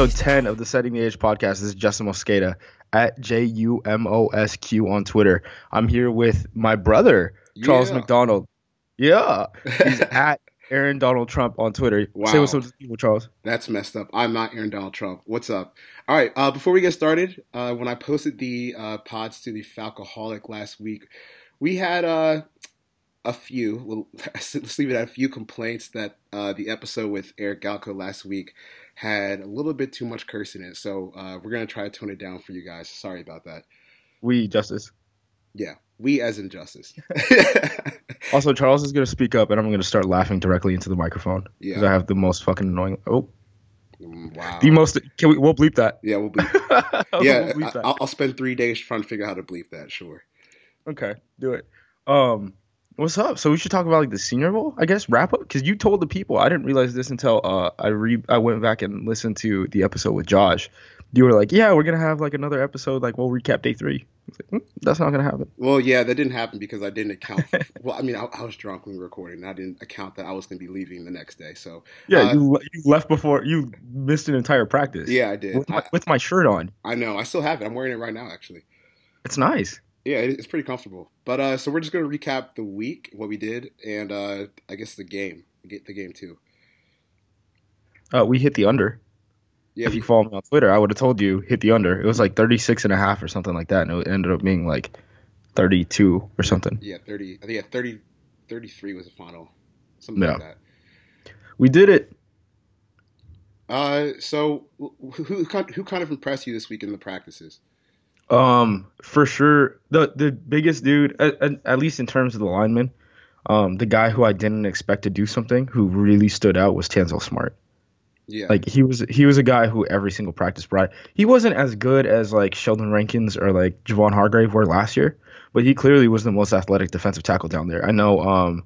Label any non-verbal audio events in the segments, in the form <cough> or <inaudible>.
episode 10 of the Setting the Edge podcast. This is Justin Mosqueda at J U M O S Q on Twitter. I'm here with my brother, Charles Yeah. McDonald. Yeah. He's <laughs> at Aaron Donald Trump on Twitter. Say what's up to people, Charles. That's messed up. I'm not Aaron Donald Trump. What's up? All right. Uh, before we get started, uh, when I posted the uh, pods to the Falcoholic last week, we had uh, a few. Well, <laughs> let's leave it at a few complaints that uh, the episode with Eric Galko last week had a little bit too much curse in it. So uh, we're gonna try to tone it down for you guys. Sorry about that. We Justice. Yeah, we as injustice. <laughs> Also, Charles is going to speak up and I'm going to start laughing directly into the microphone because Yeah. I have the most fucking annoying. Oh, Mm, wow. the most. Can we? We'll bleep that. yeah, we'll. <laughs> We'll Yeah, bleep that. I'll, I'll spend three days trying to figure out how to bleep that. Sure. Okay, do it. Um, what's up? So we should talk about like the Senior Bowl, I guess. Wrap up because you told the people. I didn't realize this until uh I re I went back and listened to the episode with Josh. You were like, yeah, we're gonna have like another episode. Like we'll recap day three. Like, "Hmm, that's not gonna happen. Well, yeah, that didn't happen because I didn't account. For, <laughs> well, I mean, I, I was drunk when we were recording. And I didn't account that I was going to be leaving the next day. So Yeah, Uh, you le- you left before you missed an entire practice. yeah, I did. with my, I, with my shirt on. I know. I still have it. I'm wearing it right now, actually. It's nice. Yeah, it's pretty comfortable. But uh, so we're just going to recap the week, what we did, and uh, I guess the game, the the game too. Uh, we hit the under. Yeah, if you follow me on Twitter, I would have told you hit the under. It was like 36 and a half or something like that, and it ended up being like 32 or something. yeah, thirty. I think yeah, 30, 33 was the final, something like that. We did it. Uh, so who, who who kind of impressed you this week in the practices? Um, for sure, the the biggest dude, at, at, least in terms of the lineman, um, the guy who I didn't expect to do something, who really stood out was Tanzel Smart. Yeah, Like he was he was a guy who every single practice brought. He wasn't as good as like Sheldon Rankins or like Javon Hargrave were last year, but he clearly was the most athletic defensive tackle down there. I know. Um,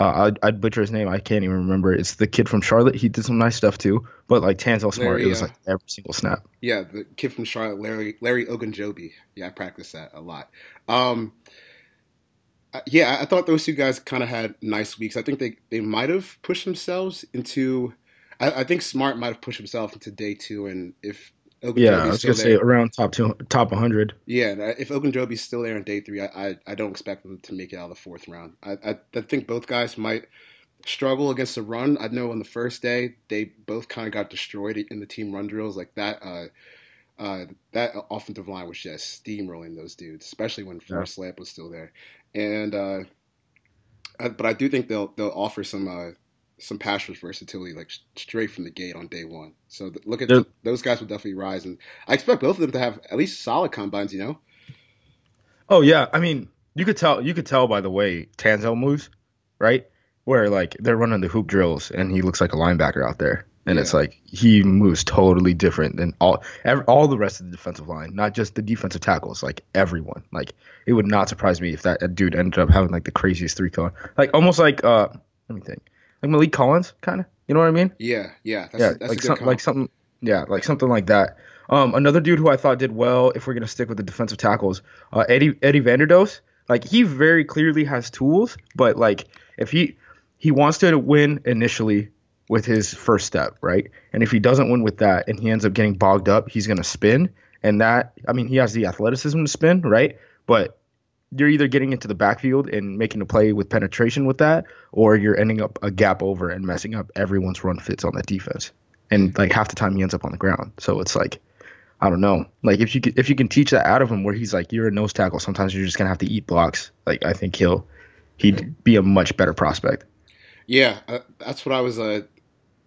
uh, I'd, I'd butcher his name. I can't even remember. It's the kid from Charlotte. He did some nice stuff too. But like Tanzel Smart, Larry, it was uh, like every single snap. Yeah, the kid from Charlotte, Larry Larry Ogunjobi. Yeah, I practiced that a lot. Um, uh, yeah, I I thought those two guys kind of had nice weeks. I think they, they might have pushed themselves into. I, I think Smart might have pushed himself into day two, and if Ogunjobi's Yeah, I was gonna there, say around top two, top 100. yeah, uh, if Ogunjobi's still there in day three, I, I I don't expect them to make it out of the fourth round. I I, I think both guys might struggle against the run. I know on the first day they both kind of got destroyed in the team run drills like that. Uh, uh, that offensive line was just steamrolling those dudes, especially when Forrest Lamp was still there. And uh, I, but I do think they'll they'll offer some uh, some pass rush versatility like straight from the gate on day one. So th- look at They're- those guys will definitely rise, and I expect both of them to have at least solid combines. You know. Oh yeah, I mean, you could tell you could tell by the way Tanzel moves, right? Where like they're running the hoop drills and he looks like a linebacker out there, and it's like he moves totally different than all ev all the rest of the defensive line, not just the defensive tackles, like everyone. Like it would not surprise me if that dude ended up having like the craziest three cone, like almost like uh, let me think, like Maliek Collins, kind of. You know what I mean? Yeah, yeah, that's, yeah, that's a like good some, like something, yeah, like something like that. Um, another dude who I thought did well, if we're gonna stick with the defensive tackles, uh, Eddie Eddie Vanderdoes. Like he very clearly has tools, but like if he he wants to win initially with his first step, right? And if he doesn't win with that, and he ends up getting bogged up, he's gonna spin, and that I mean he has the athleticism to spin, right? But you're either getting into the backfield and making a play with penetration with that, or you're ending up a gap over and messing up everyone's run fits on that defense. And like half the time he ends up on the ground. So it's like, I don't know. Like if you can, if you can teach that out of him, where he's like, you're a nose tackle. Sometimes you're just gonna have to eat blocks. Like I think he'll he'd be a much better prospect. Yeah, uh, that's what I was. Uh,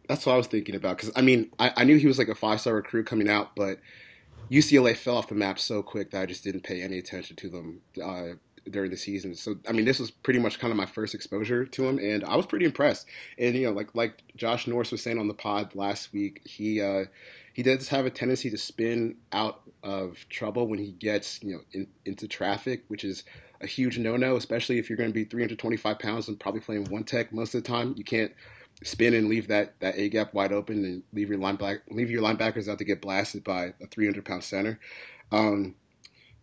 that's what I was thinking about because I mean I, I knew he was like a five star recruit coming out, but UCLA fell off the map so quick that I just didn't pay any attention to them uh, during the season. So I mean, this was pretty much kind of my first exposure to him, and I was pretty impressed. And you know, like like Josh Norris was saying on the pod last week, he uh, he does have a tendency to spin out of trouble when he gets you know in, into traffic, which is a huge no no, especially if you're going to be 325 pounds and probably playing one tech most of the time. You can't spin and leave that, that A gap wide open and leave your linebacker leave your linebackers out to get blasted by a 300 pound center. Um,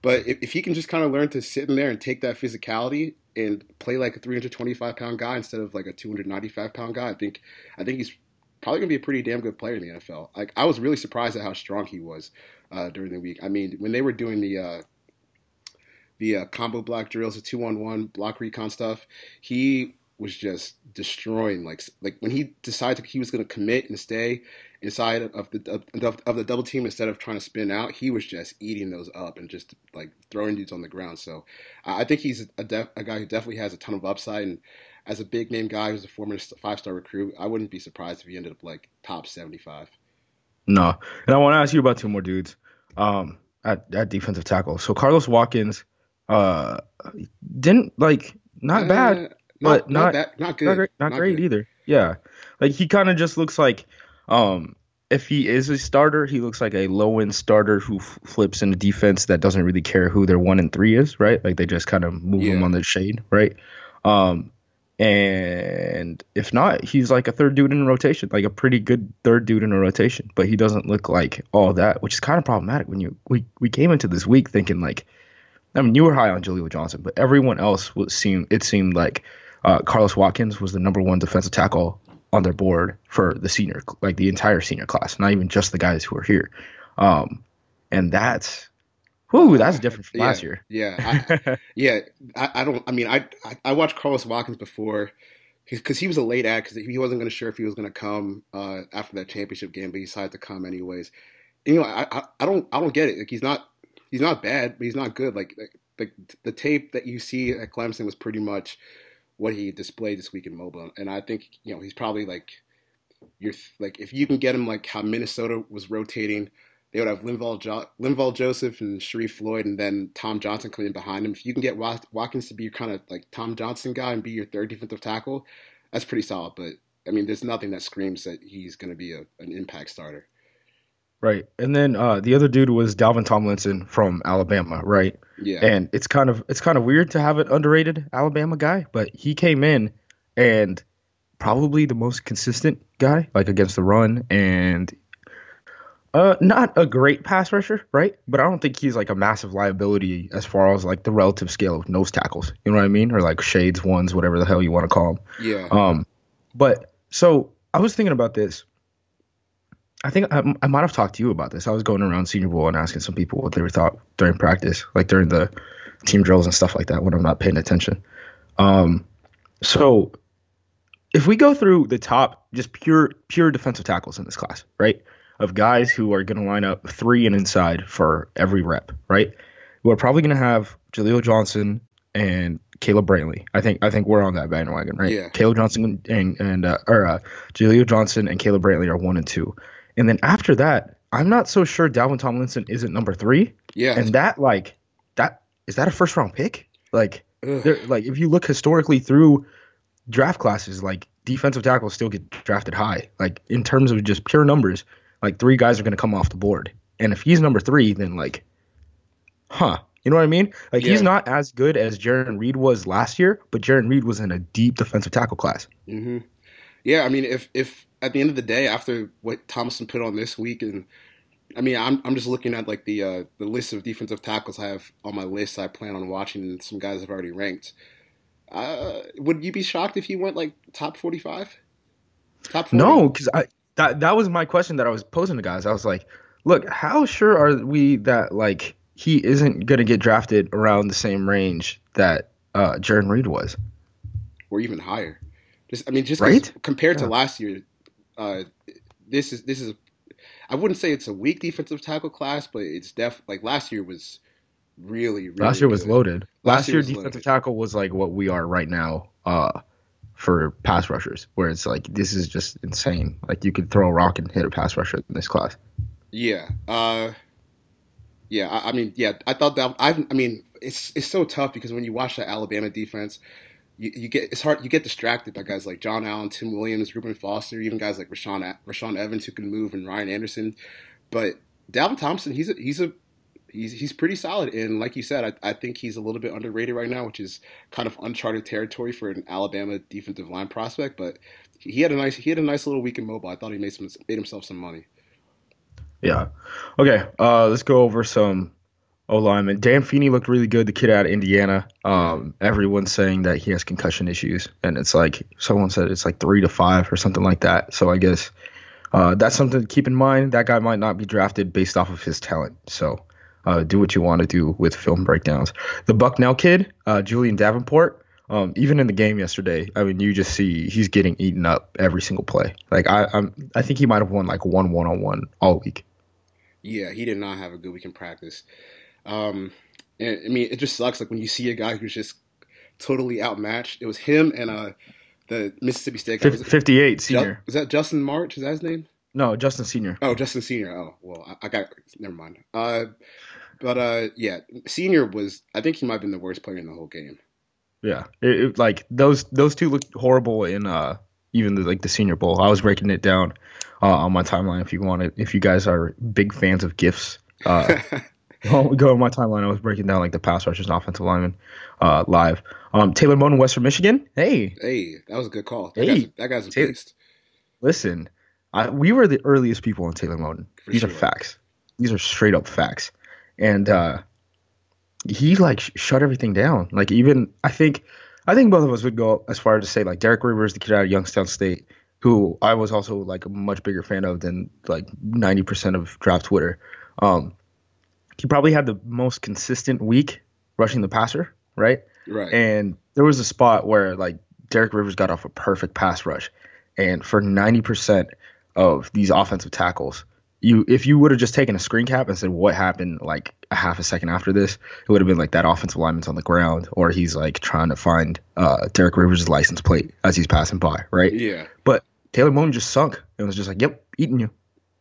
but if, if he can just kind of learn to sit in there and take that physicality and play like a 325 pound guy instead of like a 295 pound guy, I think I think he's probably gonna be a pretty damn good player in the NFL. Like I was really surprised at how strong he was uh, during the week. I mean, when they were doing the uh, the uh, combo block drills, the two on one block recon stuff, he was just destroying. Like like when he decided he was going to commit and stay inside of the of, of, the double team instead of trying to spin out, he was just eating those up and just like throwing dudes on the ground. So I think he's a, def, a guy who definitely has a ton of upside. And as a big name guy who's a former five star recruit, I wouldn't be surprised if he ended up like top seventy five. No, and I want to ask you about two more dudes um, at at defensive tackle. So Carlos Watkins uh, didn't like not uh, bad but not not, that, not good, not great, not not great either. Yeah, like he kind of just looks like, um, if he is a starter, he looks like a low end starter who f- flips in a defense that doesn't really care who their one and three is, right? Like they just kind of move yeah. him on the shade, right? Um, and if not, he's like a third dude in a rotation, like a pretty good third dude in a rotation. But he doesn't look like all that, which is kind of problematic. When you we we came into this week thinking like, I mean, you were high on Jaleel Johnson, but everyone else would seem it seemed like uh, Carlos Watkins was the number one defensive tackle on their board for the senior, like the entire senior class, not even just the guys who are here. Um, and that's, whoo, that's different from yeah, last year. Yeah, I, <laughs> yeah. I, I, don't. I mean, I, I, I watched Carlos Watkins before because he was a late act because he wasn't going to sure if he was going to come uh, after that championship game, but he decided to come anyways. And, you know, I, I, I don't I don't get it. Like he's not he's not bad, but he's not good. Like like, like the tape that you see at Clemson was pretty much what he displayed this week in Mobile, and I think you know he's probably like you're like if you can get him like how Minnesota was rotating, they would have Linval, jo- Linval Joseph and Sharrif Floyd, and then Tom Johnson coming in behind him. If you can get Watkins to be your kind of like Tom Johnson guy and be your third defensive tackle, that's pretty solid. But I mean, there's nothing that screams that he's going to be a, an impact starter. Right. And then uh, the other dude was Dalvin Tomlinson from Alabama, right? Yeah. And it's kind of it's kind of weird to have an underrated Alabama guy, but he came in and probably the most consistent guy, like against the run and uh not a great pass rusher, right? But I don't think he's like a massive liability as far as like the relative scale of nose tackles. You know what I mean? Or like shades ones, whatever the hell you want to call them. Yeah. Um but so I was thinking about this I think I, I might have talked to you about this. I was going around Senior Bowl and asking some people what they thought during practice, like during the team drills and stuff like that, when I'm not paying attention. Um, so if we go through the top, just pure pure defensive tackles in this class, right, of guys who are going to line up three and inside for every rep, right, we're probably going to have Jaleel Johnson and Caleb Brantley. I think I think we're on that bandwagon, right? Yeah. Caleb Johnson and and uh, or uh, Jaleel Johnson and Caleb Brantley are one and two. And then after that, I'm not so sure Dalvin Tomlinson isn't number three. Yeah. And that like that is that a first round pick? Like like if you look historically through draft classes, like defensive tackles still get drafted high. Like in terms of just pure numbers, like three guys are gonna come off the board. And if he's number three, then like, huh. You know what I mean? Like yeah. he's not as good as Jarran Reed was last year, but Jarran Reed was in a deep defensive tackle class. Mm-hmm. Yeah, I mean, if if at the end of the day, after what Thomason put on this week, and I mean, I'm I'm just looking at like the uh, the list of defensive tackles I have on my list. I plan on watching, and some guys have already ranked. Uh, would you be shocked if he went like top 45? Top 40? No, because I that that was my question that I was posing to guys. I was like, look, how sure are we that like he isn't gonna get drafted around the same range that uh Jarran Reed was, or even higher? Just I mean, just right? compared yeah. to last year, uh, this is this is I wouldn't say it's a weak defensive tackle class, but it's def like last year was really, really last year good. was loaded. Last, last year, year defensive loaded. tackle was like what we are right now uh, for pass rushers, where it's like this is just insane. Like you could throw a rock and hit a pass rusher in this class. Yeah, uh, yeah. I, I mean, yeah. I thought that I. I mean, it's it's so tough because when you watch the Alabama defense, you, you, get it's hard you get distracted by guys like John Allen, Tim Williams, Reuben Foster, even guys like Rashaan Rashaan Evans who can move and Ryan Anderson. But Dalvin Thompson, he's a, he's a he's he's pretty solid, and like you said, I, I think he's a little bit underrated right now, which is kind of uncharted territory for an Alabama defensive line prospect. But he had a nice he had a nice little week in mobile. I thought he made some made himself some money. Yeah. Okay. Uh, let's go over some O lineman. Dan Feeney looked really good. The kid out of Indiana. Um, everyone's saying that he has concussion issues, and it's like someone said it's like three to five or something like that. So I guess uh, that's something to keep in mind. That guy might not be drafted based off of his talent. So uh, do what you want to do with film breakdowns. The Bucknell kid, uh, Julian Davenport. Um, even in the game yesterday, I mean, you just see he's getting eaten up every single play. Like I, I'm, I think he might have won like one one on one all week. Yeah, he did not have a good week in practice. Um, and I mean, it just sucks. Like when you see a guy who's just totally outmatched. It was him and uh, the Mississippi State guy. Was it- 58 Ju- senior. was that Justin March? Is that his name? No, Justin Senior. Oh, Justin Senior. Oh, well, I, I got never mind. Uh, but uh, yeah, Senior was. I think he might have been the worst player in the whole game. Yeah, it, it- like those those two looked horrible in uh even the, like the Senior Bowl. I was breaking it down uh, on my timeline. If you want it, if you guys are big fans of gifs, uh, <laughs> go go on my timeline. I was breaking down like the pass rushers and offensive linemen uh, live. Um, Taylor Moton, Western Michigan. Hey, hey, that was a good call. That Hey. guy's, that guy's a Taylor- beast. listen, I, we were the earliest people on Taylor Moton. For These are facts. These are straight up facts. And uh, he like sh- shut everything down. Like even I think I think both of us would go as far as to say like Derek Rivers, the kid out of Youngstown State, who I was also like a much bigger fan of than like 90% of draft Twitter. Um, he probably had the most consistent week rushing the passer, right? Right. And there was a spot where like Derek Rivers got off a perfect pass rush, and for ninety percent of these offensive tackles, you if you would have just taken a screen cap and said what happened like a half a second after this, it would have been like that offensive lineman's on the ground or he's like trying to find uh, Derek Rivers' license plate as he's passing by, right? yeah. But Taylor Moon just sunk and was just like, "Yep, eating you.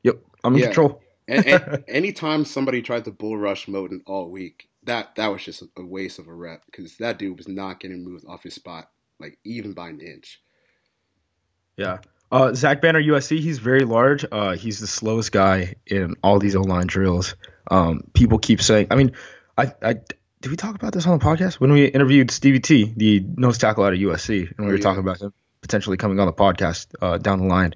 Yep, I'm in Yeah. control." And, and <laughs> anytime somebody tried to bull rush Moton all week, that that was just a waste of a rep because that dude was not getting moved off his spot, like even by an inch. Yeah. Uh, Zach Banner, USC, he's very large. Uh, he's the slowest guy in all these O line drills. Um, people keep saying, I mean, I, I did we talk about this on the podcast when we interviewed Stevie T, the nose tackle out of USC, and we Oh, were yeah. talking about him potentially coming on the podcast uh, down the line.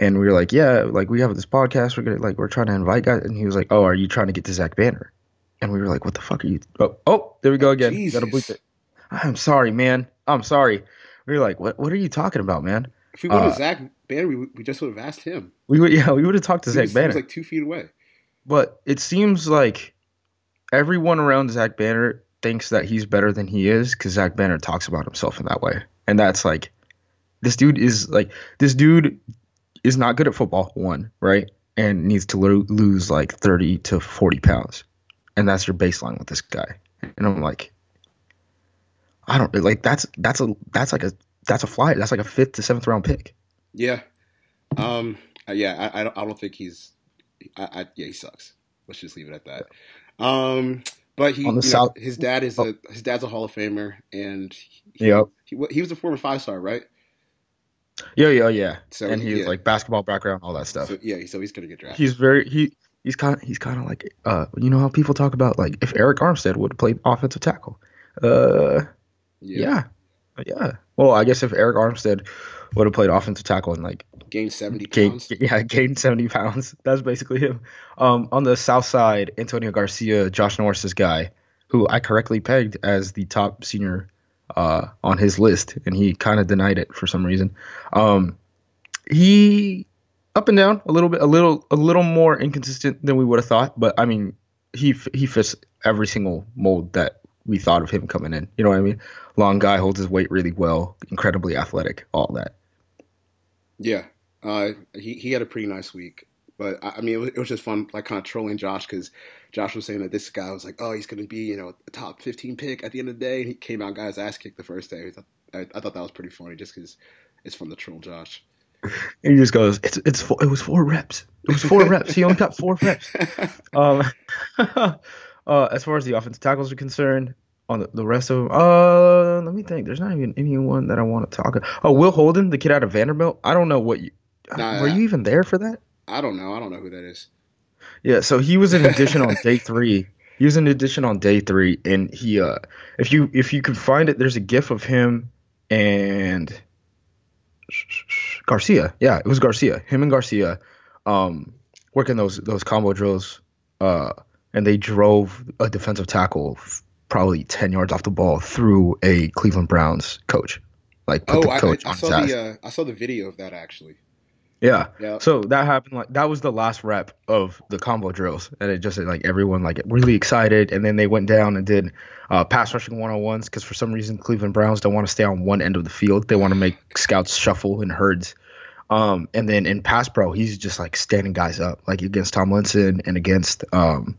And we were like, yeah, like we have this podcast. We're gonna like we're trying to invite guys, and he was like, oh, are you trying to get to Zach Banner? And we were like, what the fuck are you? Oh, oh there we go again. Gotta bleep it. I'm sorry, man. I'm sorry. We were like, what? What are you talking about, man? If we wanted Uh, Zach Banner, we, we just would have asked him. We would, yeah, we would have talked to He Zach Banner, like two feet away. but it seems like everyone around Zach Banner thinks that he's better than he is because Zach Banner talks about himself in that way, and that's like, this dude is like, this dude is not good at football, one, right, and needs to lo- lose like thirty to forty pounds, and that's your baseline with this guy, and I'm like, I don't like that's that's a that's like a that's a fly that's like a fifth to seventh round pick. Yeah. Um. uh, Yeah. I, I don't. I don't think he's. I, I. Yeah. He sucks. Let's just leave it at that. Um. But he. On the you know, his dad is a. His dad's a Hall of Famer, and he, Yep. he, he was a former five star, right? Yeah, yeah, yeah. So and he's yeah. like basketball background, all that stuff. So yeah. So he's gonna get drafted. he's very he he's kind of he's kind of like uh you know how people talk about like if Arik Armstead would have played offensive tackle. Uh yeah. yeah. Well, I guess if Arik Armstead would have played offensive tackle and like Gained seventy gained, pounds. <laughs> yeah, gained 70 pounds. <laughs> That's basically him. Um on the south side, Antonio Garcia, Josh Norris's guy, who I correctly pegged as the top senior uh on his list and he kind of denied it for some reason. Um he up and down a little bit, a little, a little more inconsistent than we would have thought. But I mean, he he fits every single mold that we thought of him coming in. You know what I mean? Long guy, holds his weight really well, incredibly athletic, all that. Yeah. Uh. He he had a pretty nice week. But I I mean, it was, it was just fun, like kind of trolling Josh because Josh was saying that this guy was like, "Oh, he's going to be, you know, a top fifteen pick at the end of the day." And he came out, and got his ass kicked the first day. I thought, I, I thought that was pretty funny, just because it's fun to troll Josh. And <laughs> he just goes, "It's it's four, it was four reps. It was four <laughs> reps. He only got four reps." <laughs> Um, uh, as far as the offensive tackles are concerned, on the, the rest of them, uh, let me think. There's not even anyone that I want to talk. About. Oh, Will Holden, the kid out of Vanderbilt. I don't know what you. Nah, were you even there for that? I don't know. I don't know who that is. Yeah, so he was an addition on day three. <laughs> He was an addition on day three, and he uh, if you if you can find it, there's a GIF of him and Garcia. Yeah, it was Garcia. Him and Garcia, um, working those those combo drills, uh, and they drove a defensive tackle probably 10 yards off the ball through a Cleveland Browns coach. Like put oh, I, I, I saw the uh, I saw the video of that actually. Yeah. Yep. So that happened like that was the last rep of the combo drills, and it just like everyone like really excited, and then they went down and did uh, pass rushing one on ones because for some reason Cleveland Browns don't want to stay on one end of the field; they want to make scouts shuffle in herds. Um, and then in pass pro, he's just like standing guys up, like against Tomlinson and against um,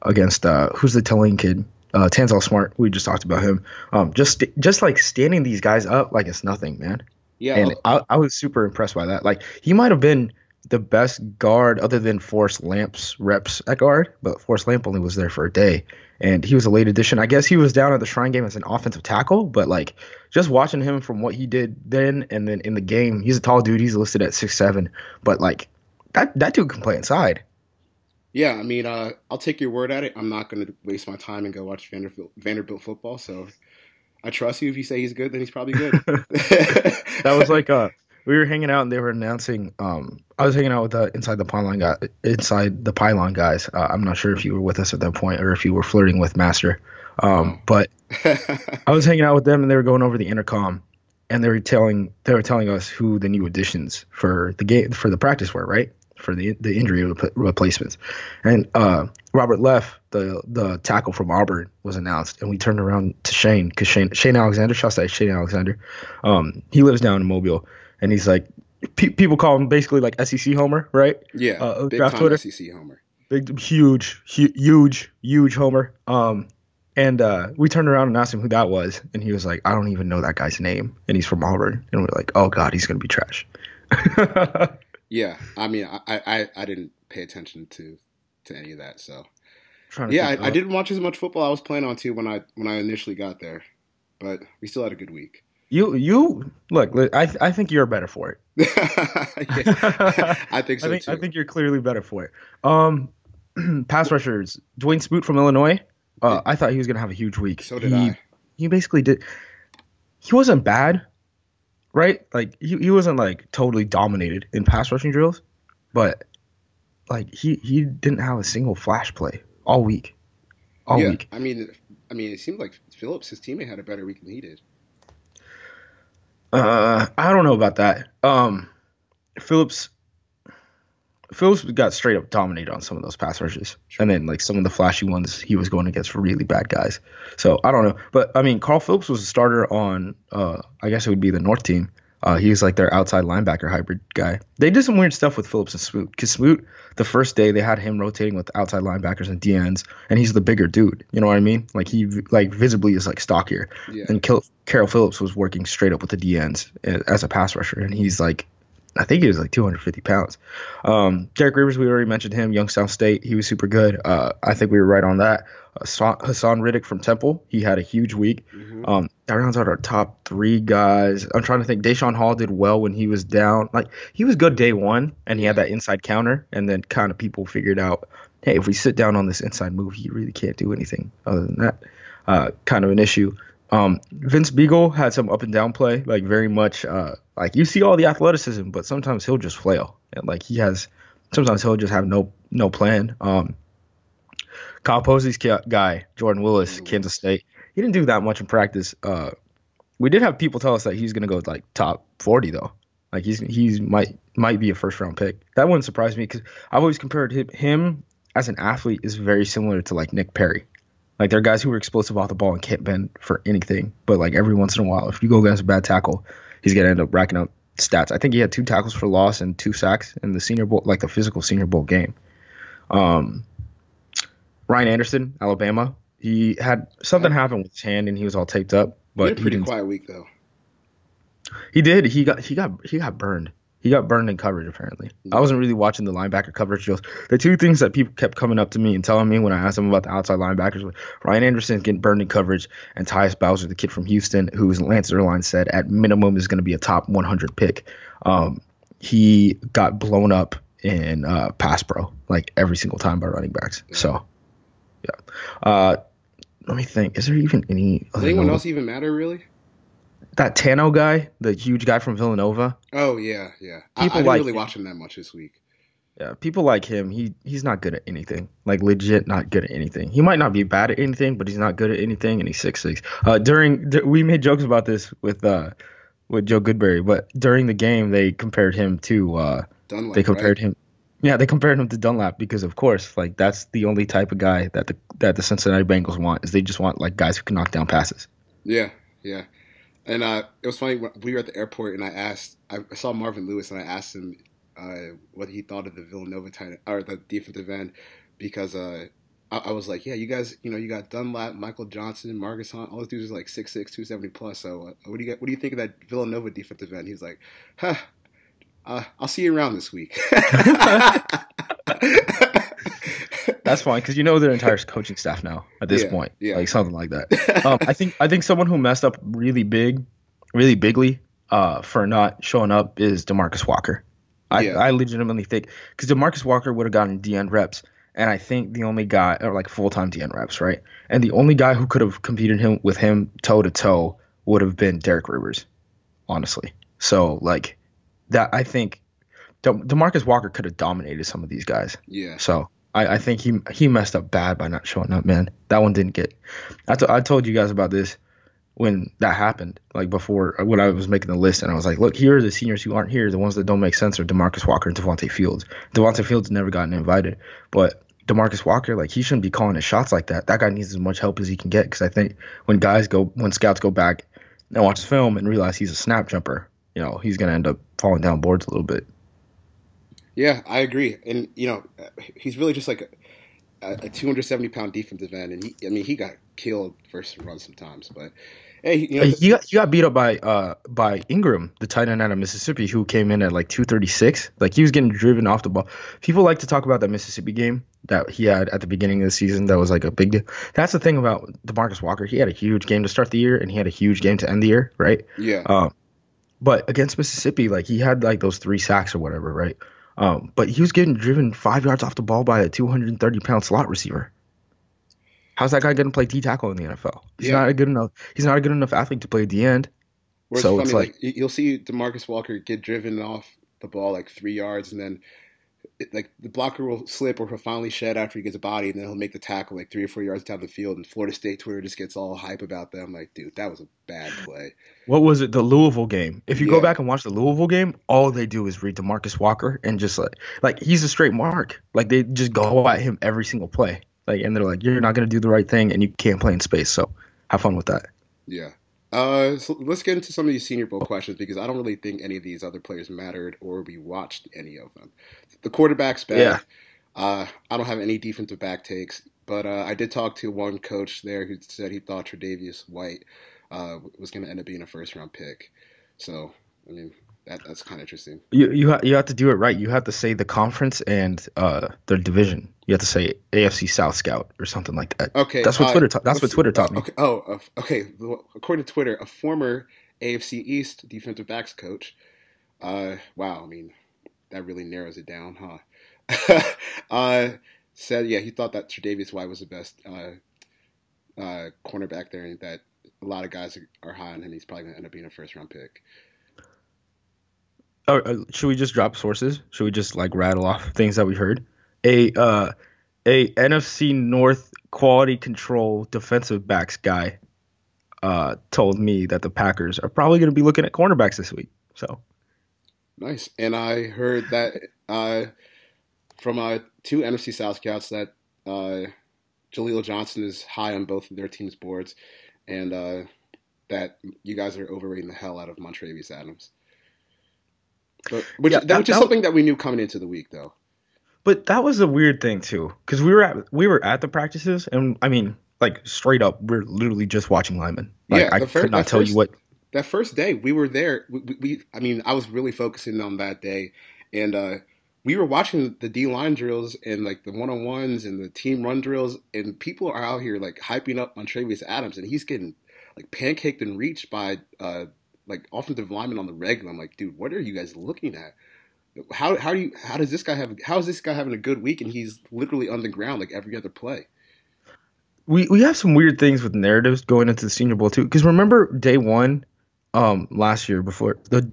against uh, who's the Tulane kid, uh, Tanzel Smart. We just talked about him. Um, just just like standing these guys up like it's nothing, man. Yeah, and I, I was super impressed by that. Like he might have been the best guard other than Forrest Lamp's reps at guard, but Forrest Lamp only was there for a day, and he was a late addition. I guess he was down at the Shrine game as an offensive tackle, but like just watching him from what he did then and then in the game, he's a tall dude. He's listed at six seven, but like that that dude can play inside. Yeah, I mean, uh, I'll take your word at it. I'm not going to waste my time and go watch Vanderbilt, Vanderbilt football. So I trust you. If you say he's good, then he's probably good. <laughs> that was like uh, we were hanging out and they were announcing. Um, I was hanging out with the inside the pylon guy, inside the pylon guys. Uh, I'm not sure if you were with us at that point or if you were flirting with Master. Um, oh. but <laughs> I was hanging out with them and they were going over the intercom and they were telling they were telling us who the new additions for the game for the practice were, right? For the the injury replacements. And uh, Robert Leff, the the tackle from Auburn, was announced, and we turned around to Shane because Shane Shane Alexander, shouts out Shane Alexander. Um, he lives down in Mobile, and he's like, pe- people call him basically like SEC Homer, right? Yeah, uh, big draft Twitter. SEC Homer. Big, huge, hu- huge, huge Homer. Um, and uh, we turned around and asked him who that was, and he was like, "I don't even know that guy's name," and he's from Auburn, and we're like, "Oh God, he's gonna be trash." <laughs> Yeah, I mean, I, I, I didn't pay attention to to any of that, so yeah, I, I, didn't watch as much football I was planning on to when I when I initially got there, but we still had a good week. You you look, I I think you're better for it. <laughs> I think <laughs> so I think, too. I think you're clearly better for it. Um, <clears throat> pass rushers, Dawuane Smoot from Illinois. Uh, I thought he was gonna have a huge week. So did he, I. He basically did. He wasn't bad right? Like he, he wasn't like totally dominated in pass rushing drills, but like he he didn't have a single flash play all week. All yeah, week. I mean, I mean, it seemed like Phillips, his teammate, had a better week than he did. Uh, I don't know about that. Um, Phillips Phillips got straight up dominated on some of those pass rushes, and then like some of the flashy ones he was going against really bad guys. So I don't know, but I mean, Carroll Phillips was a starter on, uh, I guess it would be the North team. Uh, he was like their outside linebacker hybrid guy. They did some weird stuff with Phillips and Smoot because Smoot, the first day they had him rotating with outside linebackers and DNs, and he's the bigger dude. You know what I mean? Like he like visibly is like stockier. Yeah. And Carroll Phillips was working straight up with the DNs eh, as a pass rusher, and he's like I think he was like 250 pounds. Um, Derek Rivers, we already mentioned him. Youngstown State, he was super good. Uh, I think we were right on that. Haason, Reddick from Temple, he had a huge week. Mm-hmm. Um, that rounds out our top three guys. I'm trying to think. Daeshon Hall did well when he was down. Like he was good day one, and he had that inside counter, and then kind of people figured out, hey, if we sit down on this inside move, he really can't do anything other than that. Uh, kind of an issue. Um, Vince Biegel had some up and down play, like very much. Uh, like you see all the athleticism, but sometimes he'll just flail, and like he has. Sometimes he'll just have no no plan. Um, Kyle Posey's guy, Jordan Willis, Kansas State. He didn't do that much in practice. Uh, we did have people tell us that he's gonna go like top forty though. Like he's he's might might be a first round pick. That wouldn't surprise me because I've always compared him, him as an athlete is very similar to like Nick Perry. Like there are guys who are explosive off the ball and can't bend for anything. But like every once in a while, if you go against a bad tackle, he's gonna end up racking up stats. I think he had two tackles for loss and two sacks in the senior bowl, like the physical senior bowl game. Um, Ryan Anderson, Alabama, he had something happen with his hand and he was all taped up. But he had a pretty quiet week though. He did. He got he got he got burned. He got burned in coverage apparently. Yeah. I wasn't really watching the linebacker coverage drills. The two things that people kept coming up to me and telling me when I asked them about the outside linebackers were Ryan Anderson getting burned in coverage and Tyus Bowser, the kid from Houston, who Lance Zierlein said at minimum is going to be a top 100 pick. Um, he got blown up in uh, pass pro like every single time by running backs. Yeah. So, yeah. Uh, let me think. Is there even any? Does anyone else even matter really? That Tano guy, the huge guy from Villanova. Oh yeah, yeah. People I, I didn't like really him. watch him that much this week. Yeah, people like him. He he's not good at anything. Like legit, not good at anything. He might not be bad at anything, but he's not good at anything, and he's six six. Uh, during we made jokes about this with uh with Joe Goodberry, but during the game they compared him to uh Dunlap, they compared right? him. Yeah, they compared him to Dunlap because of course, like that's the only type of guy that the that the Cincinnati Bengals want is they just want like guys who can knock down passes. Yeah, yeah. And uh, it was funny. when We were at the airport, and I asked. I saw Marvin Lewis, and I asked him uh, what he thought of the Villanova tight or the defensive end because uh, I, I was like, yeah, you guys, you know, you got Dunlap, Michael Johnson, Margus Hunt, all those dudes are like 6'6", 270 plus. So uh, what do you get? What do you think of that Villanova defensive end? He's like, huh. Uh, I'll see you around this week. <laughs> <laughs> That's fine because you know their entire coaching staff now at this Yeah, point, yeah. like something like that. <laughs> um, I think I think someone who messed up really big, really bigly, uh, for not showing up is Demarcus Walker. I, Yeah. I legitimately think because Demarcus Walker would have gotten DN reps, and I think the only guy or like full time DN reps, right? And the only guy who could have competed him with him toe to toe would have been Derek Rivers, honestly. So like that, I think De- Demarcus Walker could have dominated some of these guys. yeah, So I, I think he he messed up bad by not showing up, man. That one didn't get. I, t- I told you guys about this when that happened, like before uh, when I was making the list, and I was like, look, here are the seniors who aren't here. The ones that don't make sense are Demarcus Walker and Devonte Fields. Devonte Fields never gotten invited, but Demarcus Walker, like he shouldn't be calling his shots like that. That guy needs as much help as he can get because I think when guys go when scouts go back and watch the film and realize he's a snap jumper, you know, he's gonna end up falling down boards a little bit. Yeah. I agree. And you know, he's really just like a, a 270 pound defensive end, and he, I mean, he got killed first run sometimes, but hey, you know, he got he got beat up by uh by Engram, the tight end out of Mississippi, who came in at like 236. Like he was getting driven off the ball. People like to talk about that Mississippi game that he had at the beginning of the season. That was like a big deal. That's the thing about Demarcus Walker. He had a huge game to start the year, and he had a huge game to end the year, right? yeah, Um, but against Mississippi, like he had like those three sacks or whatever, right? Um, but he was getting driven five yards off the ball by a 230 pound slot receiver. How's that guy going to play D tackle in the NFL? He's Yeah. not a good enough. He's not a good enough athlete to play at the end. It's So funny, it's like, like- you- you'll see Demarcus Walker get driven off the ball like three yards, and then like the blocker will slip or he'll finally shed after he gets a body, and then he'll make the tackle like three or four yards down the field. And Florida State Twitter just gets all hype about them. Like, dude, that was a bad play. What was it? The Louisville game. If you Yeah. go back and watch the Louisville game, all they do is read Demarcus Walker and just like like he's a straight mark. Like they just go at him every single play. Like and they're like, you're not gonna do the right thing, and you can't play in space. So have fun with that. Yeah. Uh, so let's get into some of these Senior Bowl questions because I don't really think any of these other players mattered or we watched any of them. The quarterback's bad. Yeah. Uh, I don't have any defensive back takes, but uh, I did talk to one coach there who said he thought Tre'Davious White uh, was going to end up being a first round pick. So, I mean, that that's kind of interesting. You you ha- you have to do it right. You have to say the conference and uh their division. You have to say AFC South Scout or something like that. Okay, That's what uh, Twitter. Ta- that's what. Twitter taught me. Okay. Oh, uh, okay. According to Twitter, a former AFC East defensive backs coach. Uh, wow. I mean, that really narrows it down, huh? <laughs> uh, said, yeah, he thought that Tre'Davious White was the best uh, uh, cornerback there, and that a lot of guys are high on him. He's probably going to end up being a first round pick. Or, uh, should we just drop sources? Should we just like rattle off things that we heard? A uh, a NFC North quality control defensive backs guy uh, told me that the Packers are probably going to be looking at cornerbacks this week. So Nice. And I heard that uh, from uh, two NFC South scouts that uh, Jaleel Johnson is high on both of their teams' boards, and uh, that you guys are overrating the hell out of Montravius Adams. But, which, Yeah, that, that- which is that- something that we knew coming into the week, though. But that was a weird thing too, because we were at we were at the practices, and I mean, like straight up, we're literally just watching linemen. Like, Yeah, I could not tell first- you what. That first day, we were there. We, we, we I mean, I was really focusing on that day, and uh, we were watching the D line drills and like the one on ones and the team run drills, and people are out here like hyping up on Travis Adams, and he's getting like pancaked and reached by uh, like offensive linemen on the regular. I'm like, dude, what are you guys looking at? How how do you how does this guy have how is this guy having a good week and he's literally on the ground like every other play? We we have some weird things with narratives going into the Senior Bowl too. Because remember day one, um, last year before the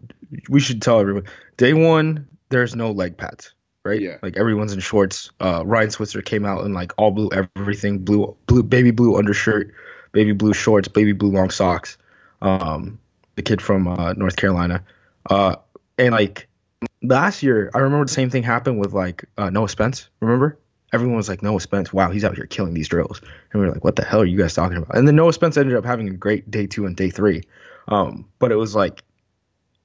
we should tell everyone day one there's no leg pads. right? Yeah. Like everyone's in shorts. Uh, Ryan Switzer came out in like all blue everything, blue, blue, baby blue undershirt, baby blue shorts, baby blue long socks. Um, the kid from uh, North Carolina. Uh, and like last year, I remember the same thing happened with like uh, Noah Spence. Remember? Everyone was like, Noah Spence, wow, he's out here killing these drills. And we were like, what the hell are you guys talking about? And then Noah Spence ended up having a great day two and day three. Um, but it was like,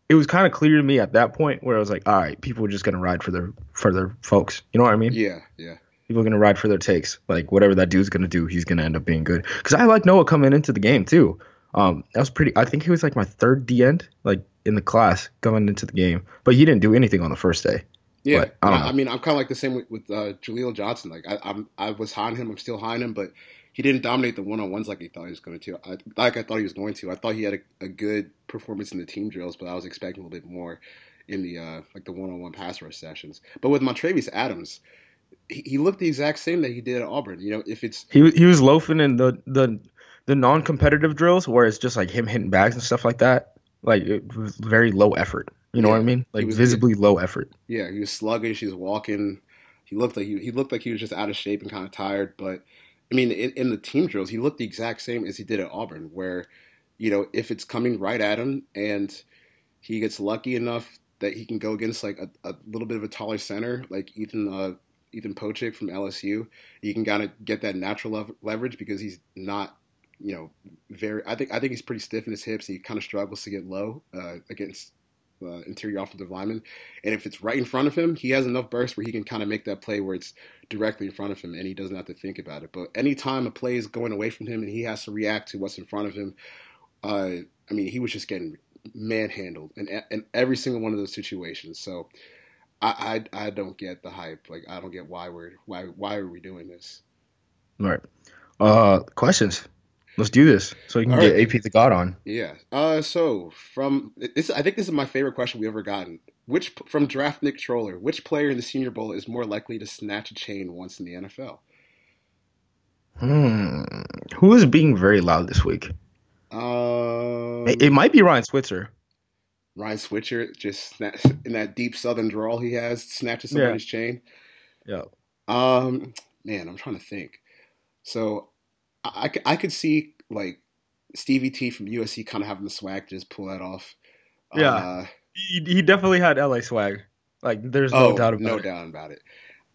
it was kind of clear to me at that point where I was like, all right, people are just gonna ride for their for their folks. You know what I mean? Yeah, yeah. People are gonna ride for their takes. Like whatever that dude's gonna do, he's gonna end up being good. Because I like Noah coming into the game too. Um, that was pretty. I think he was like my third D end, like in the class going into the game. But he didn't do anything on the first day. Yeah, But, I I, mean, I'm kind of like the same with, with uh, Jaleel Johnson. Like, I, I'm, I was high on him. I'm still high on him, but he didn't dominate the one on ones like he thought he was going to. I, like I thought he was going to. I thought he had a, a good performance in the team drills, but I was expecting a little bit more in the uh, like the one on one pass rush sessions. But with Montravius Adams, he, he looked the exact same that he did at Auburn. You know, if it's He he was loafing in the the the non-competitive drills where it's just like him hitting bags and stuff like that. Like it was very low effort. You know what I mean? Like was- visibly low effort. Yeah, he was sluggish. He was walking. He looked like he, he looked like he was just out of shape and kind of tired. But I mean, in, in the team drills, he looked the exact same as he did at Auburn, where you know if it's coming right at him and he gets lucky enough that he can go against like a, a little bit of a taller center like Ethan uh, Ethan Pocic from LSU, he can kind of get that natural lev- leverage because he's not you know very. I think I think he's pretty stiff in his hips. He kind of struggles to get low uh, against uh, interior offensive lineman. And if it's right in front of him, he has enough burst where he can kind of make that play where it's directly in front of him and he doesn't have to think about it. But anytime a play is going away from him and he has to react to what's in front of him, uh, I mean, he was just getting manhandled in, in every single one of those situations. So I, I, I don't get the hype. Like I don't get why we're why why are we doing this? All right. Uh, questions. Let's do this so we can All get right. AP the God on. Yeah. Uh, so from this, I think this is my favorite question we've ever gotten. Which from Draft Nick Troller, which player in the Senior Bowl is more likely to snatch a chain once in the NFL? Hmm. Who is being very loud this week? Um, It, it might be Ryan Switzer. Ryan Switzer just sna- in that deep Southern drawl he has snatches somebody's chain. Yeah. Um, man, I'm trying to think. So I, I, could- I could see like Stevie T from USC kind of having the swag to just pull that off. Yeah. Uh, He, he definitely had LA swag. Like there's no oh, doubt about no it. doubt about it.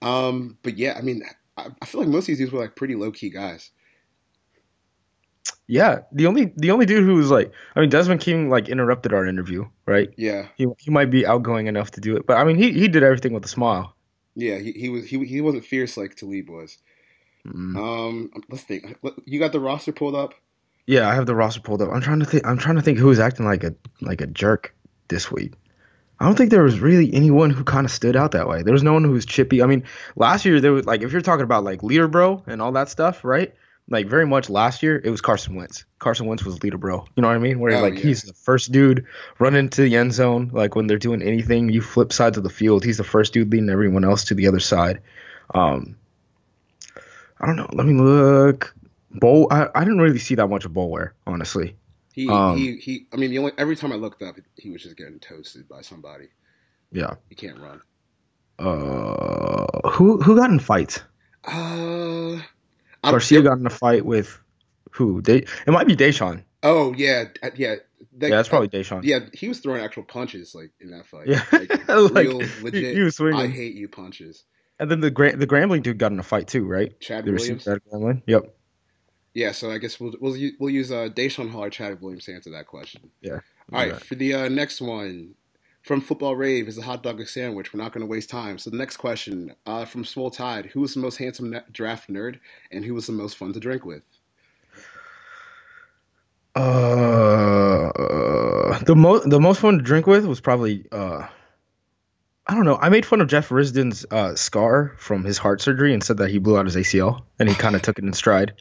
Um, but yeah, I mean, I, I feel like most of these dudes were like pretty low key guys. Yeah. The only the only dude who was like I mean Desmond King like interrupted our interview, right? Yeah, He he might be outgoing enough to do it. But I mean he he did everything with a smile. yeah, he, he was he he wasn't fierce like Talib was. Mm. Um, let's think. You got the roster pulled up? Yeah, I have the roster pulled up. I'm trying to think I'm trying to think who was acting like a like a jerk this week. I don't think there was really anyone who kind of stood out that way. There was no one who was chippy. I mean, last year there was like if you're talking about like leader bro and all that stuff, right? Like very much last year it was Carson Wentz. Carson Wentz was leader bro. You know what I mean? Where Oh, like yeah. he's the first dude running to the end zone. Like when they're doing anything, you flip sides of the field. He's the first dude leading everyone else to the other side. Um, I don't know. Let me look. Bowl. I, I didn't really see that much of Bowl wear, honestly. He Um, he he. I mean, the only every time I looked up, he was just getting toasted by somebody. Yeah. He can't run. Uh, who who got in fights? Uh, I'm- Garcia got in a fight with who? De- it might be Daeshon. Oh yeah, yeah. That- yeah, that's probably Daeshon. Yeah, he was throwing actual punches like in that fight. Yeah. like, <laughs> Like, real legit. was swinging. I hate you punches. And then the Gra- the Grambling dude got in a fight too, right? Chad The Williams. at Grambling. Yep. Yeah, so I guess we'll we'll u- we'll use uh, Daeshon Hall or Chad Williams to answer that question. Yeah. All right, Yeah. for the uh, next one, from Football Rave is a hot dog a sandwich. We're not going to waste time. So the next question, uh, from Small Tide, who was the most handsome draft nerd, and who was the most fun to drink with? Uh, the most the most fun to drink with was probably uh, I don't know. I made fun of Jeff Risdon's uh, scar from his heart surgery and said that he blew out his ACL, and he kind of took it in stride.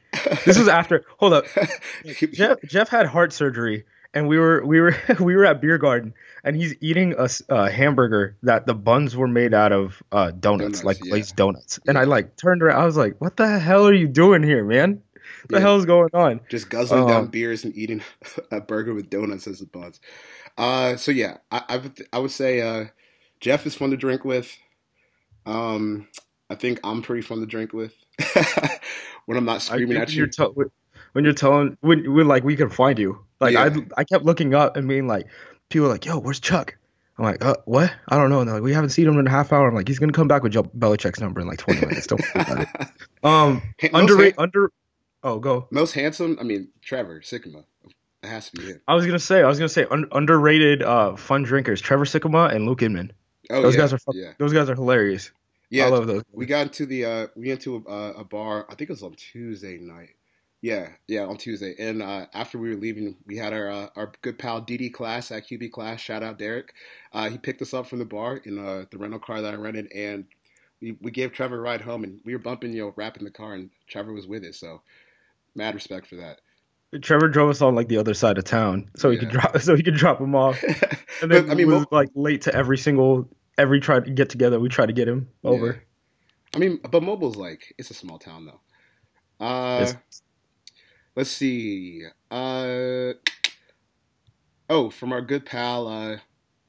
This was after. Hold up. <laughs> Jeff Jeff had heart surgery, and we were we were <laughs> we were at beer garden, and he's eating a, hamburger that the buns were made out of uh, donuts, Donuts, like yeah. glazed donuts. And I like turned around. I was like, "What the hell are you doing here, man? What the Yeah. hell's going on?" just guzzling down Um, beers and eating <laughs> a burger with donuts as the buns. Uh, so yeah, I, I would I would say uh, Jeff is fun to drink with. Um, I think I'm pretty fun to drink with <laughs> when I'm not screaming at you. tell- when- you're telling when when like we can find you. Like Yeah. I I kept looking up and being like, people are like, yo, where's Chuck? I'm like, uh, what? I don't know. And they're like, we haven't seen him in a half hour. I'm like, he's gonna come back with Joe Belichick's number in like 20 minutes. Don't worry about it. <laughs> Um, underrated han- under. Oh, go. most handsome. I mean, Trevor Sikkema. It has to be him. I was gonna say, I was gonna say un- underrated uh fun drinkers, Trevor Sikkema and Luke Inman. Oh, Those yeah, guys are fuck- yeah, those guys are hilarious. yeah. I love those. we got into the uh, we went to a, a bar. I think it was on Tuesday night. Yeah, yeah, on Tuesday. And uh, after we were leaving, we had our uh, our good pal DD class at QB class. Shout out Derek. Uh, he picked us up from the bar in uh, the rental car that I rented, and we, we gave Trevor a ride home. And we were bumping, you know, rap in the car, and Trevor was with us. So, mad respect for that. Trevor drove us on like the other side of town, so he could drop, <laughs> so he could drop him off. <laughs> And then But, I mean, was like late to every single every try to get together. We try to get him over. Yeah. I mean, but Mobile's like it's a small town though. Uh, let's see. Uh, oh, from our good pal uh,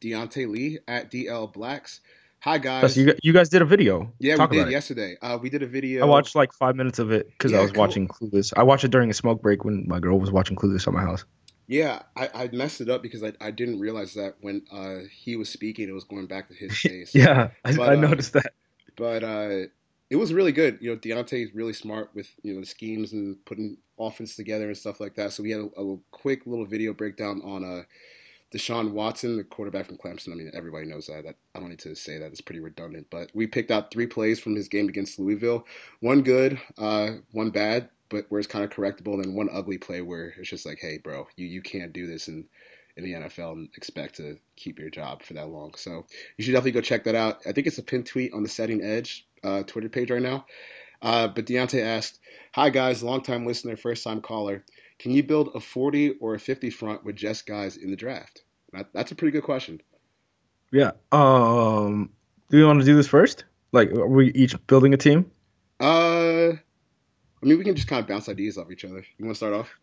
Deontay Lee at DL Blacks. Hi guys. You, you guys did a video. yeah, Talk we did yesterday. Uh, we did a video. I watched like five minutes of it because Yeah, I was cool. watching Clueless. I watched it during a smoke break when my girl was watching Clueless at my house. Yeah, I, I messed it up because I, I didn't realize that when uh, he was speaking, it was going back to his <laughs> face. Yeah, I, But, I uh, noticed that. but uh, it was really good. You know, Deontay is really smart with you know the schemes and putting offense together and stuff like that. So we had a, a quick little video breakdown on uh, Deshaun Watson, the quarterback from Clemson. I mean, everybody knows that. that. I don't need to say that; it's pretty redundant. But we picked out three plays from his game against Louisville. One good, uh, one bad, but where it's kind of correctable, and then one ugly play where it's just like, hey, bro, you you can't do this in in the NFL and expect to keep your job for that long. So you should definitely go check that out. I think it's a pinned tweet on the Setting Edge uh, Twitter page right now. Uh, but Deontay asked, "Hi guys, longtime listener, first time caller. Can you build a 40 or a 50 front with just guys in the draft?" That, that's a pretty good question. Yeah. Um, do you want to do this first? Like, are we each building a team? I mean, we can just kind of bounce ideas off each other. You want to start off?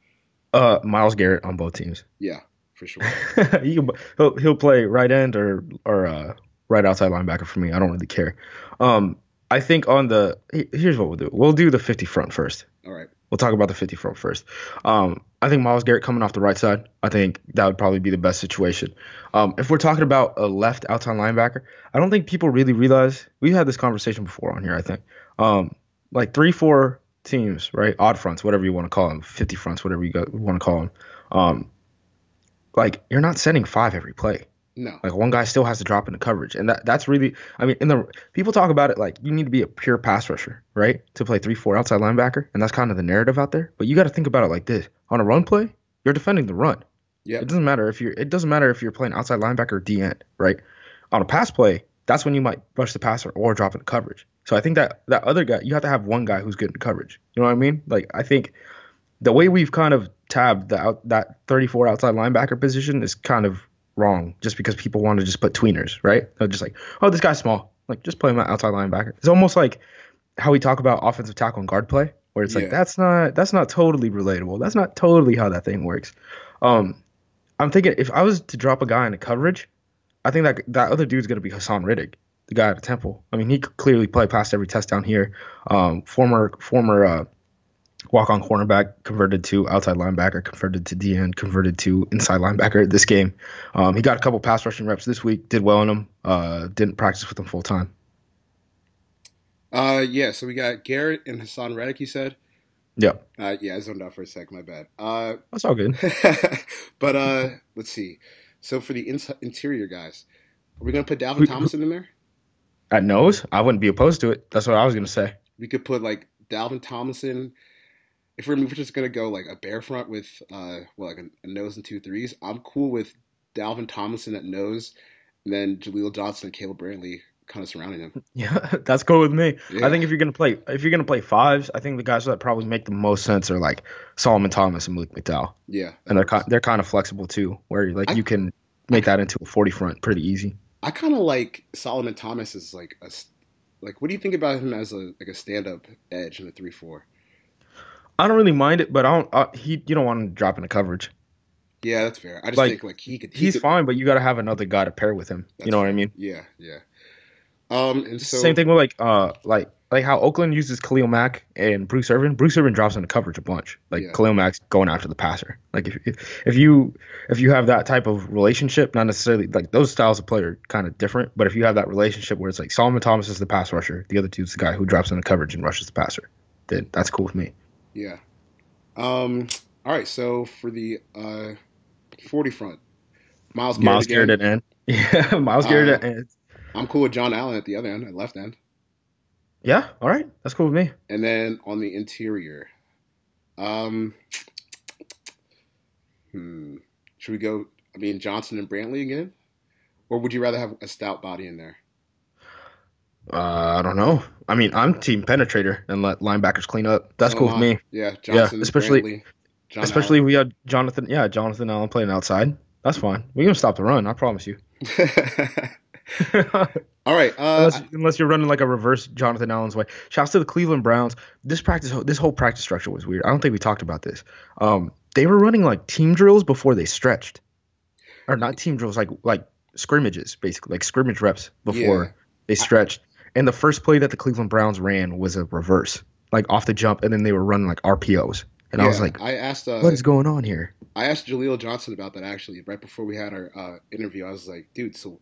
Uh, Myles Garrett on both teams. Yeah, for sure. <laughs> he can, he'll he'll play right end or or uh, right outside linebacker for me. I don't really care. Um, I think on the here's what we'll do. We'll do the 50 front first. All right. We'll talk about the 50 front first. Um, I think Myles Garrett coming off the right side. I think that would probably be the best situation. Um, if we're talking about a left outside linebacker, I don't think people really realize we've had this conversation before on here. I think um, like three, four teams, right? Odd fronts, whatever you want to call them, 50 fronts, whatever you got, want to call them. Um, like you're not sending five every play. No. Like one guy still has to drop into coverage, and that that's really. I mean, in the people talk about it like you need to be a pure pass rusher, right, to play three four outside linebacker, and that's kind of the narrative out there. But you got to think about it like this: on a run play, you're defending the run. Yeah. It doesn't matter if you're. It doesn't matter if you're playing outside linebacker or D end, right? On a pass play, that's when you might rush the passer or drop into coverage. So I think that that other guy, you have to have one guy who's good in coverage. You know what I mean? Like I think the way we've kind of tabbed the out, that 34 outside linebacker position is kind of wrong just because people want to just put tweeners, right? They're just like, oh, this guy's small. Like, just play him outside linebacker. It's almost like how we talk about offensive tackle and guard play, where it's Yeah. like that's not that's not totally relatable. That's not totally how that thing works. Um, I'm thinking if I was to drop a guy into coverage, I think that that other dude's gonna be Haason Reddick, the guy at the Temple. I mean, he could clearly play past every test down here. Um, former former uh, walk on cornerback converted to outside linebacker, converted to DN, converted to inside linebacker this game. Um, he got a couple pass rushing reps this week, did well in them. Uh, didn't practice with them full time. Uh, yeah. So we got Garrett and Haason Reddick. You said. Yeah, Uh, yeah, I zoned out for a sec. My bad. Uh, that's all good. <laughs> but uh, let's see. So for the ins- interior guys, are we gonna put Dalvin Tomlinson in there? At nose, I wouldn't be opposed to it. That's what I was gonna say. We could put like Dalvin Tomlinson. If we're, if we're just gonna go like a bear front with uh, well, like a, a nose and two threes, I'm cool with Dalvin Tomlinson at nose, and then Jaleel Johnson and Caleb Brantley kind of surrounding him. <laughs> Yeah, <laughs> that's cool with me. Yeah. I think if you're gonna play, if you're gonna play fives, I think the guys that probably make the most sense are like Solomon Thomas and Malik McDowell, Yeah, and they're kind, they're kind of flexible too, where like I- you can make that into a 40 front pretty easy. I kind of like Solomon Thomas as like a like. What do you think about him as a like a stand up edge in the three four? I don't really mind it, but I don't. Uh, he you don't want him to drop into coverage. Yeah, that's fair. I just Like, think like he could. He He's could, fine, but you got to have another guy to pair with him. You know what I mean? Yeah, yeah. Um, and so Same thing with like uh like like how Oakland uses Khalil Mack and Bruce Irvin. Bruce Irvin drops into coverage a bunch. Like Yeah. Khalil Mack's going after the passer. Like if, if if you if you have that type of relationship, not necessarily like those styles of play are kind of different, but if you have that relationship where it's like Solomon Thomas is the pass rusher, the other dude's the guy who drops into coverage and rushes the passer, then that's cool with me. Yeah. Um. All right. So for the uh, forty front, Myles Garrett. Myles. Garrett at end. <laughs> Yeah, Myles Garrett Uh, at end. I'm cool with John Allen at the other end, at left end, Yeah, all right, that's cool with me. and then on the interior, um, hmm, should we go? I mean, Johnson and Brantley again, or would you rather have a stout body in there? Uh, I don't know. I mean, I'm team penetrator and let linebackers clean up. That's So cool with me. Yeah, Johnson, especially- Brantley, John Especially if we had Jonathan, yeah, Jonathan Allen playing outside. That's fine. We can stop the run. I promise you. <laughs> All right. Uh, unless, unless you're running like a reverse Jonathan Allen's way. Shouts to the Cleveland Browns. This practice, this whole practice structure was weird. I don't think we talked about this. Um, they were running like team drills before they stretched, or not team drills, like like scrimmages, basically, like scrimmage reps before Yeah. they stretched. And the first play that the Cleveland Browns ran was a reverse, like off the jump, and then they were running like RPOs. And I was like, I asked. Uh, what is going on here? I asked Jaleel Johnson about that actually right before we had our uh, interview. I was like, dude, so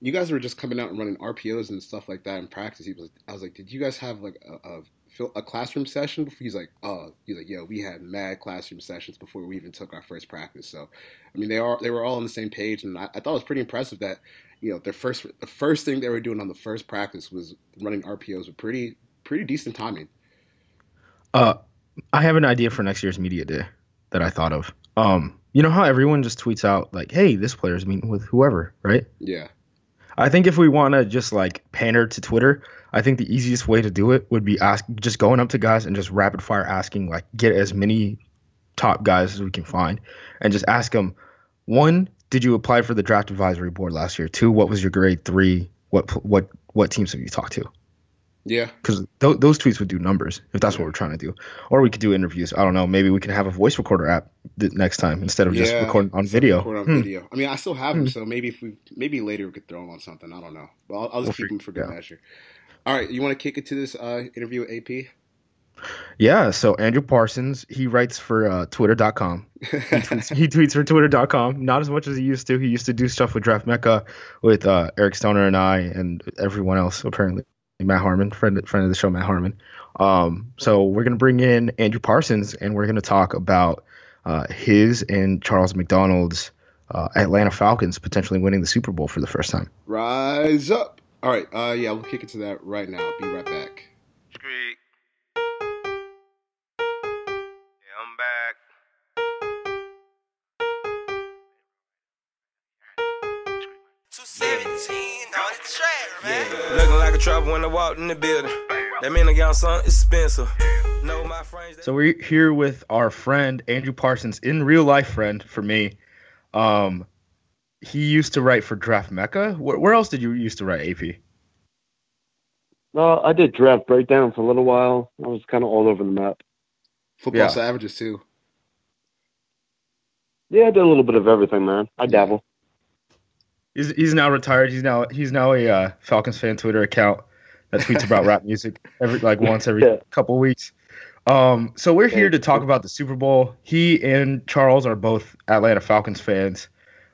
you guys were just coming out and running RPOs and stuff like that in practice. He was, I was like, did you guys have like a, a, a classroom session before? He's like, oh, he's like, yeah, we had mad classroom sessions before we even took our first practice. So, I mean, they are they were all on the same page, and I, I thought it was pretty impressive that you know their first the first thing they were doing on the first practice was running RPOs with pretty pretty decent timing. Uh, I have an idea for next year's media day that I thought of. Um, you know how everyone just tweets out like, "Hey, this player's meeting with whoever," right? Yeah, I think if we want to just like pander to Twitter, I think the easiest way to do it would be ask just going up to guys and just rapid fire asking like get as many top guys as we can find and just ask them one, did you apply for the draft advisory board last year? Two, what was your grade? Three, what what what teams have you talked to? Yeah, Because th- those tweets would do numbers if that's what we're trying to do. Or we could do interviews. I don't know. Maybe we can have a voice recorder app th- next time instead of just recording on video. Record on Hmm. video. I mean, I still have them, so maybe if we maybe later we could throw them on something. I don't know, but I'll, I'll We'll just keep them for good out. measure. All right, you want to kick it to this uh, interview with AP? Yeah, so Andrew Parsons, he writes for uh, twitter.com. He tweets, he tweets for twitter.com, not as much as he used to. He used to do stuff with Draft Mecca, with uh, Eric Stoner and I, and everyone else, apparently. Matt Harmon, friend, friend of the show, Matt Harmon. Um, so we're to bring in Andrew Parsons, and we're to talk about uh, his and Charles McDonald's uh, Atlanta Falcons potentially winning the Super Bowl for the first time. Rise up! All right, uh, yeah, we'll kick it to that right now. Be right back. The track, man. Looking like a trouble when I walked in the building. That mean I got something expensive. Know my friends. So we're here with our friend Andrew Parsons, in real life friend for me. Um, he used to write for Draft Mecca. Where, where else did you used to write AP? Uh, I did draft breakdown for a little while. I was kind of all over the map. Football Yeah. savages too. Yeah, I did a little bit of everything, man. I dabble. He's he's now retired. He's now he's now a uh, Falcons fan Twitter account that tweets about rap music every like once every Yeah. couple weeks. Um, so we're here to talk about the Super Bowl. He and Charles are both Atlanta Falcons fans.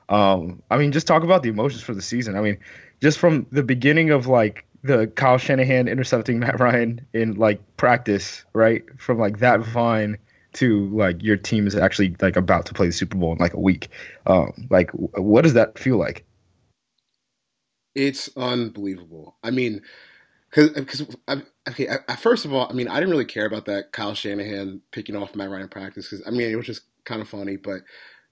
Um, I mean, just talk about the emotions for the season. I mean, just from the beginning of like the Kyle Shanahan intercepting <laughs> Matt Ryan in like practice, right? From like that vine to like your team is actually like about to play the Super Bowl in like a week. Um, like, what does that feel like? It's unbelievable. I mean, because okay, I, I- first of all, I mean, I didn't really care about that Kyle Shanahan picking off Matt Ryan practice because I mean it was just kind of funny, but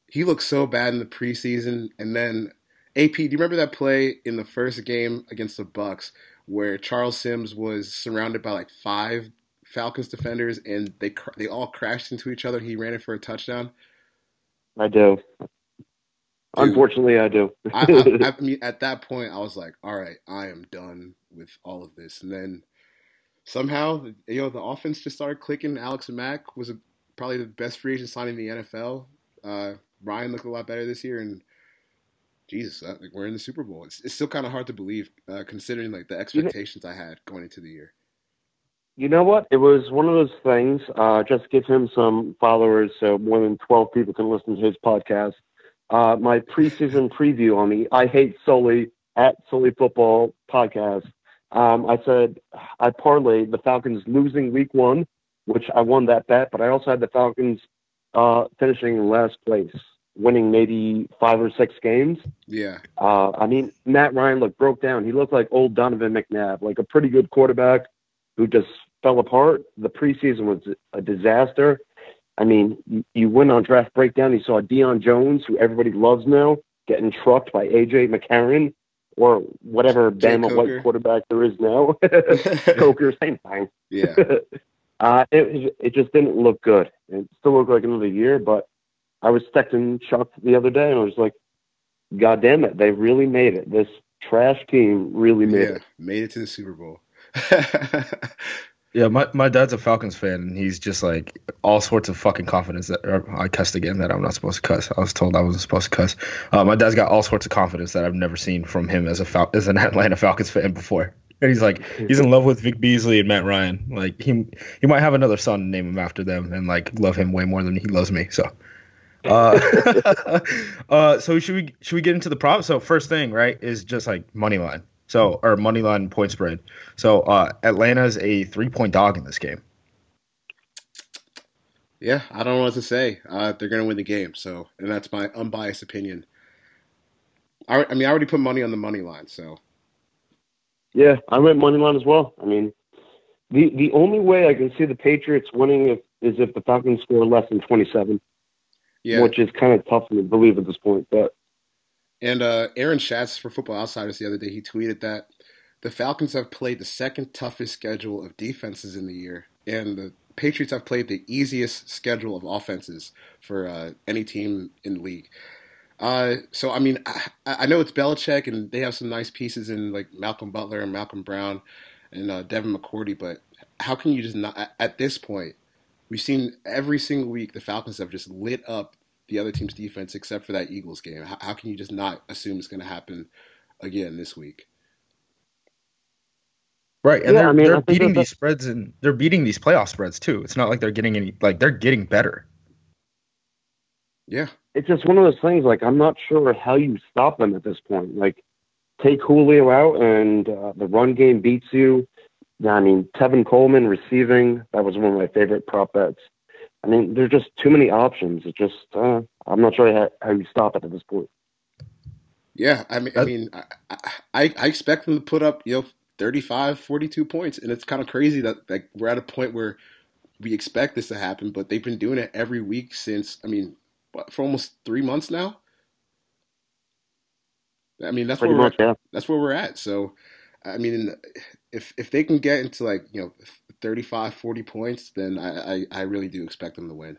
he looked so bad in the preseason, and then AP, do you remember that play in the first game against the Bucks where Charles Sims was surrounded by like five Falcons defenders and they they all crashed into each other? He ran it for a touchdown. I do. Unfortunately, I do. I, I, <laughs> I mean, at that point, I was like, all right, I am done with all of this. And then somehow, you know, the offense just started clicking. Alex Mack was a, probably the best free agent signing in the NFL. Uh, Ryan looked a lot better this year, and Jesus, uh, like we're in the Super Bowl. It's, it's still kind of hard to believe, uh, considering like the expectations I had going into the year. You know what? It was one of those things. Uh, just give him some followers, so more than twelve people can listen to his podcast. Uh, my preseason preview on the I Hate Sully at Sully Football podcast. Um, I said I parlayed the Falcons losing Week One, which I won that bet, but I also had the Falcons uh, finishing in last place, winning maybe five or six games. Yeah. Uh, I mean, Matt Ryan looked broke down. He looked like old Donovan McNabb, like a pretty good quarterback who just fell apart. The preseason was a disaster. I mean, you, you went on draft breakdown. You saw Deion Jones, who everybody loves now, getting trucked by AJ McCarron or whatever Bama white quarterback there is now. <laughs> Coker, same thing. Yeah. <laughs> uh, it it just didn't look good. It still looked like another year, but I was texting Chuck the other day and I was like, God damn it, they really made it. This trash team really made yeah. it. Made it to the Super Bowl. <laughs> Yeah, my, my dad's a Falcons fan, and he's just like all sorts of fucking confidence that or I cussed again that I'm not supposed to cuss. I was told I wasn't supposed to cuss. Uh, my dad's got all sorts of confidence that I've never seen from him as a Fal- as an <laughs> Atlanta Falcons fan before. And he's like he's in love with Vic Beasley and Matt Ryan. Like he he might have another son and name him after them, and like love him way more than he loves me. So. Uh, <laughs> uh, so should we should we get into the props? So first thing, right, is just like money line. So or money line point spread. So uh, Atlanta's a three point dog in this game. yeah, I don't know what to say. Uh, they're gonna win the game. So, and that's my unbiased opinion. I, I mean, I already put money on the money line. So, Yeah, I went money line as well. I mean, the the only way I can see the Patriots winning if, is if the Falcons score less than 27, yeah. which is kind of tough to believe at this point. But And uh, Aaron Schatz for Football Outsiders the other day, he tweeted that the Falcons have played the second toughest schedule of defenses in the year, and the Patriots have played the easiest schedule of offenses for uh, any team in the league. Uh, so I mean, I, I know it's Belichick, and they have some nice pieces in like Malcolm Butler and Malcolm Brown and uh, Devin McCourty, but how can you just not at, at this point? We've seen every single week the Falcons have just lit up the other team's defense except for that Eagles game. How, how can you just not assume it's going to happen again this week? Right, and Yeah, they're, I mean, they're think beating that- these spreads and they're beating these playoff spreads too. It's not like they're getting any like they're getting better. Yeah, it's just one of those things. Like I'm not sure how you stop them at this point. Like take Julio out, and uh, the run game beats you. I mean, Tevin Coleman receiving that was one of my favorite prop bets. I mean, there's just too many options. It just uh, I'm not sure how, how you stop it at this point. yeah. I mean, I mean, I, I, I expect them to put up you know 35, 42 points, and it's kind of crazy that like we're at a point where we expect this to happen, but they've been doing it every week since. I mean, what, for almost three months now. I mean, that's Pretty where we're, much, yeah. that's where we're at. So, I mean, if if they can get into like you know 35, 40 points, then I, I, I really do expect them to win.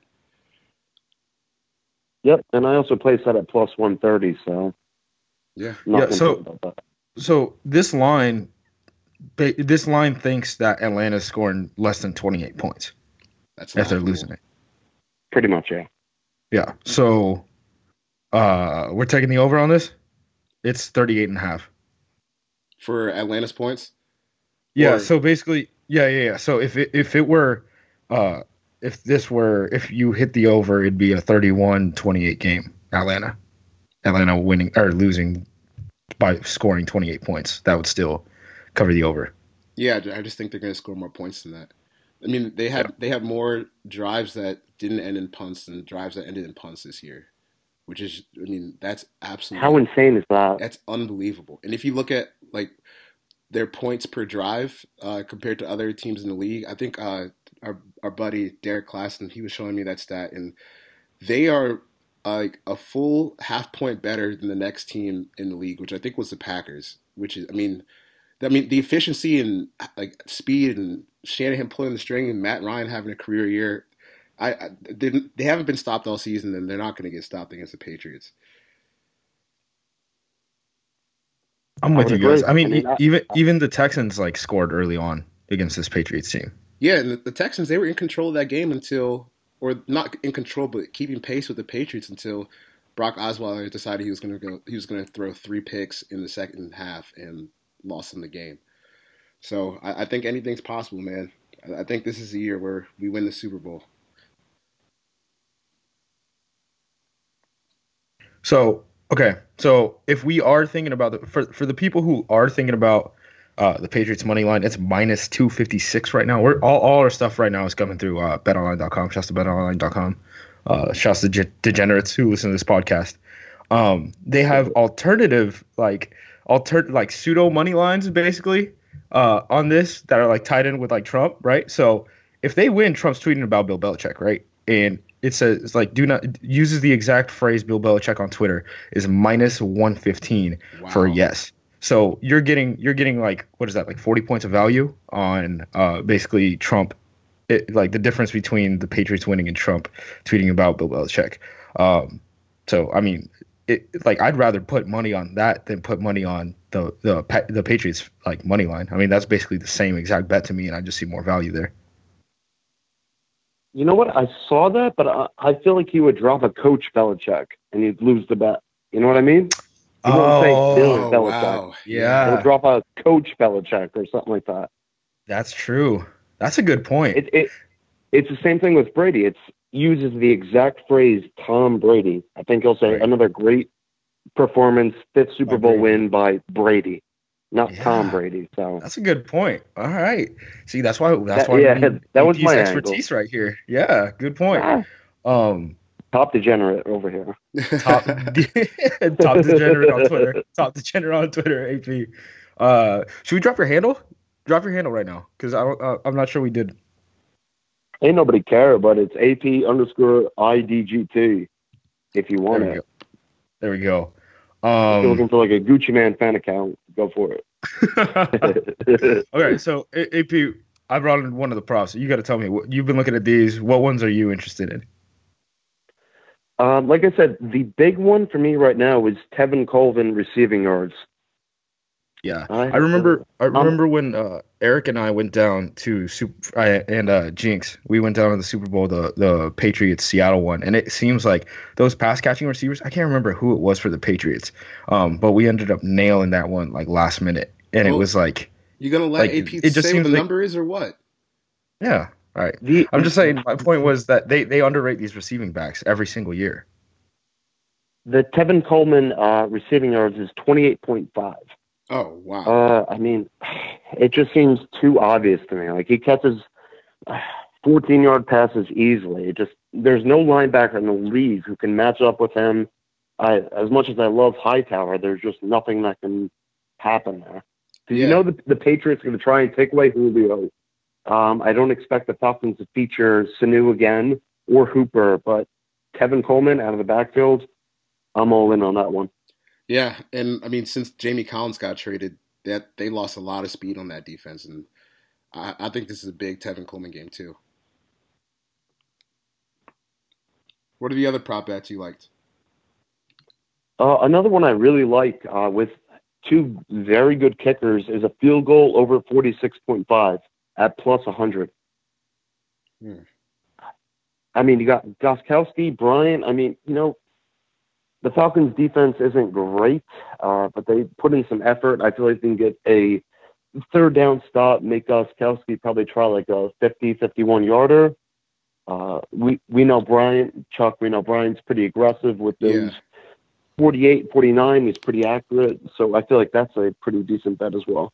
Yep, and I also placed that at plus 130, so Yeah. Yeah, so- talk about that. So this line, this line thinks that Atlanta's scoring less than 28 points That's if they're laughable. losing it. pretty much, yeah. Yeah. So uh we're taking the over on this. It's 38 and a half. for Atlanta's points. Yeah, Or- so basically yeah, yeah, yeah. So if it if it were uh if this were if you hit the over, it'd be a 31-28 game. Atlanta. Atlanta winning or losing by scoring 28 points. That would still cover the over. Yeah, I just think they're going to score more points than that. I mean, they have they have more drives that didn't end in punts than drives that ended in punts this year, which is I mean that's absolutely How insane is that? that's unbelievable. And if you look at like their points per drive uh, compared to other teams in the league, I think uh, our our buddy Derrik Klassen he was showing me that stat, and they are like a full half point better than the next team in the league, which I think was the Packers. Which is, I mean, I mean the efficiency and like speed and Shanahan pulling the string and Matt Ryan having a career year. I, I they haven't been stopped all season, and they're not going to get stopped against the Patriots. I'm with you guys. agree. I mean, I mean, I- even even the Texans like scored early on against this Patriots team. Yeah, and the, the Texans they were in control of that game until, or not in control, but keeping pace with the Patriots until Brock Osweiler decided he was going to go. He was going to throw three picks in the second half and lost in the game. So I, I think anything's possible, man. I, I think this is the year where we win the Super Bowl. So okay, so if we are thinking about the for for the people who are thinking about uh, the Patriots money line, it's minus two fifty six right now. We're all, all our stuff right now is coming through uh, BetOnline.com. Shouts to BetOnline.com. Uh, shouts to ge- degenerates who listen to this podcast. Um, they have alternative like alter like pseudo money lines basically uh, on this that are like tied in with like Trump, right? So if they win, Trump's tweeting about Bill Belichick, right? And it says it's like do not uses the exact phrase Bill Belichick on Twitter is minus one fifteen Wow. for a yes. So you're getting you're getting like what is that like forty points of value on uh, basically Trump, it, like the difference between the Patriots winning and Trump tweeting about Bill Belichick. Um, so I mean, it like I'd rather put money on that than put money on the the the Patriots like money line. I mean that's basically the same exact bet to me, and I just see more value there. You know what? I saw that, but I, I feel like he would drop a coach Belichick and he'd lose the bet. You know what I mean? He won't say Bill Oh Belichick. wow! Yeah. He'll drop a coach Belichick or something like that. That's true. That's a good point. It, it it's the same thing with Brady. It's uses the exact phrase Tom Brady. I think he'll say Right. another great performance, fifth Super Bowl win by Brady, not Tom Brady. So That's a good point. All right. See, that's why that's That- why yeah, need <laughs> that was my expertise right here. Yeah, good point. ah, Um, top degenerate over here. <laughs> top <laughs> top degenerate on Twitter. Top degenerate on Twitter. AP. Uh, should we drop your handle? Drop your handle right now, because I don't. Uh, I'm not sure we did. Ain't nobody care, but it's AP underscore IDGT if you want we it. go. There we go. Um, looking for like a Gucci Mane fan account, go for it. <laughs> okay, so AP, I brought in one of the props. You got to tell me. What, you've been looking at these. What ones are you interested in? um, like I said, the big one for me right now is Tevin Coleman receiving yards. Yeah, I- I remember. I Um, remember when uh, Eric and I went down to Super I, and uh, Jinx. We went down to the Super Bowl, the the Patriots Seattle one, and it seems like those pass catching receivers. I can't remember who it was for the Patriots, um, but we ended up nailing that one like last minute, and it was like, You gonna let Like, AP it just say what the like- number is or what? yeah, all right. The, I'm just saying. My point was that they they underrate these receiving backs every single year. the Tevin Coleman uh, receiving yards is 28.5. Oh wow! Uh, I mean, <sighs> it just seems too obvious to me. Like he catches <sighs> 14 yard passes easily. It just there's no linebacker in the league who can match up with him. I, as much as I love Hightower, there's just nothing that can happen there. Because Yeah. you know the, the Patriots are going to try and take away Julio. Um, I don't expect the Falcons to feature Sanu again or Hooper, but Tevin Coleman out of the backfield, I'm all in on that one. Yeah, and I mean, since Jamie Collins got traded, that they lost a lot of speed on that defense, and I, I think this is a big Tevin Coleman game too. What are the other prop bets you liked? Uh, another one I really like uh, with two very good kickers is a field goal over 46.5 at plus 100. Hmm. I mean, you got Gostkowski, Bryant. I mean, you know, the Falcons' defense isn't great, uh, but they put in some effort. I feel like they can get a third down stop, make Gostkowski probably try like a 50, 51 yarder. Uh, we, we know Bryant, Chuck, we know Bryant's pretty aggressive with those Yeah. 48, 49. He's pretty accurate. So I feel like that's a pretty decent bet as well.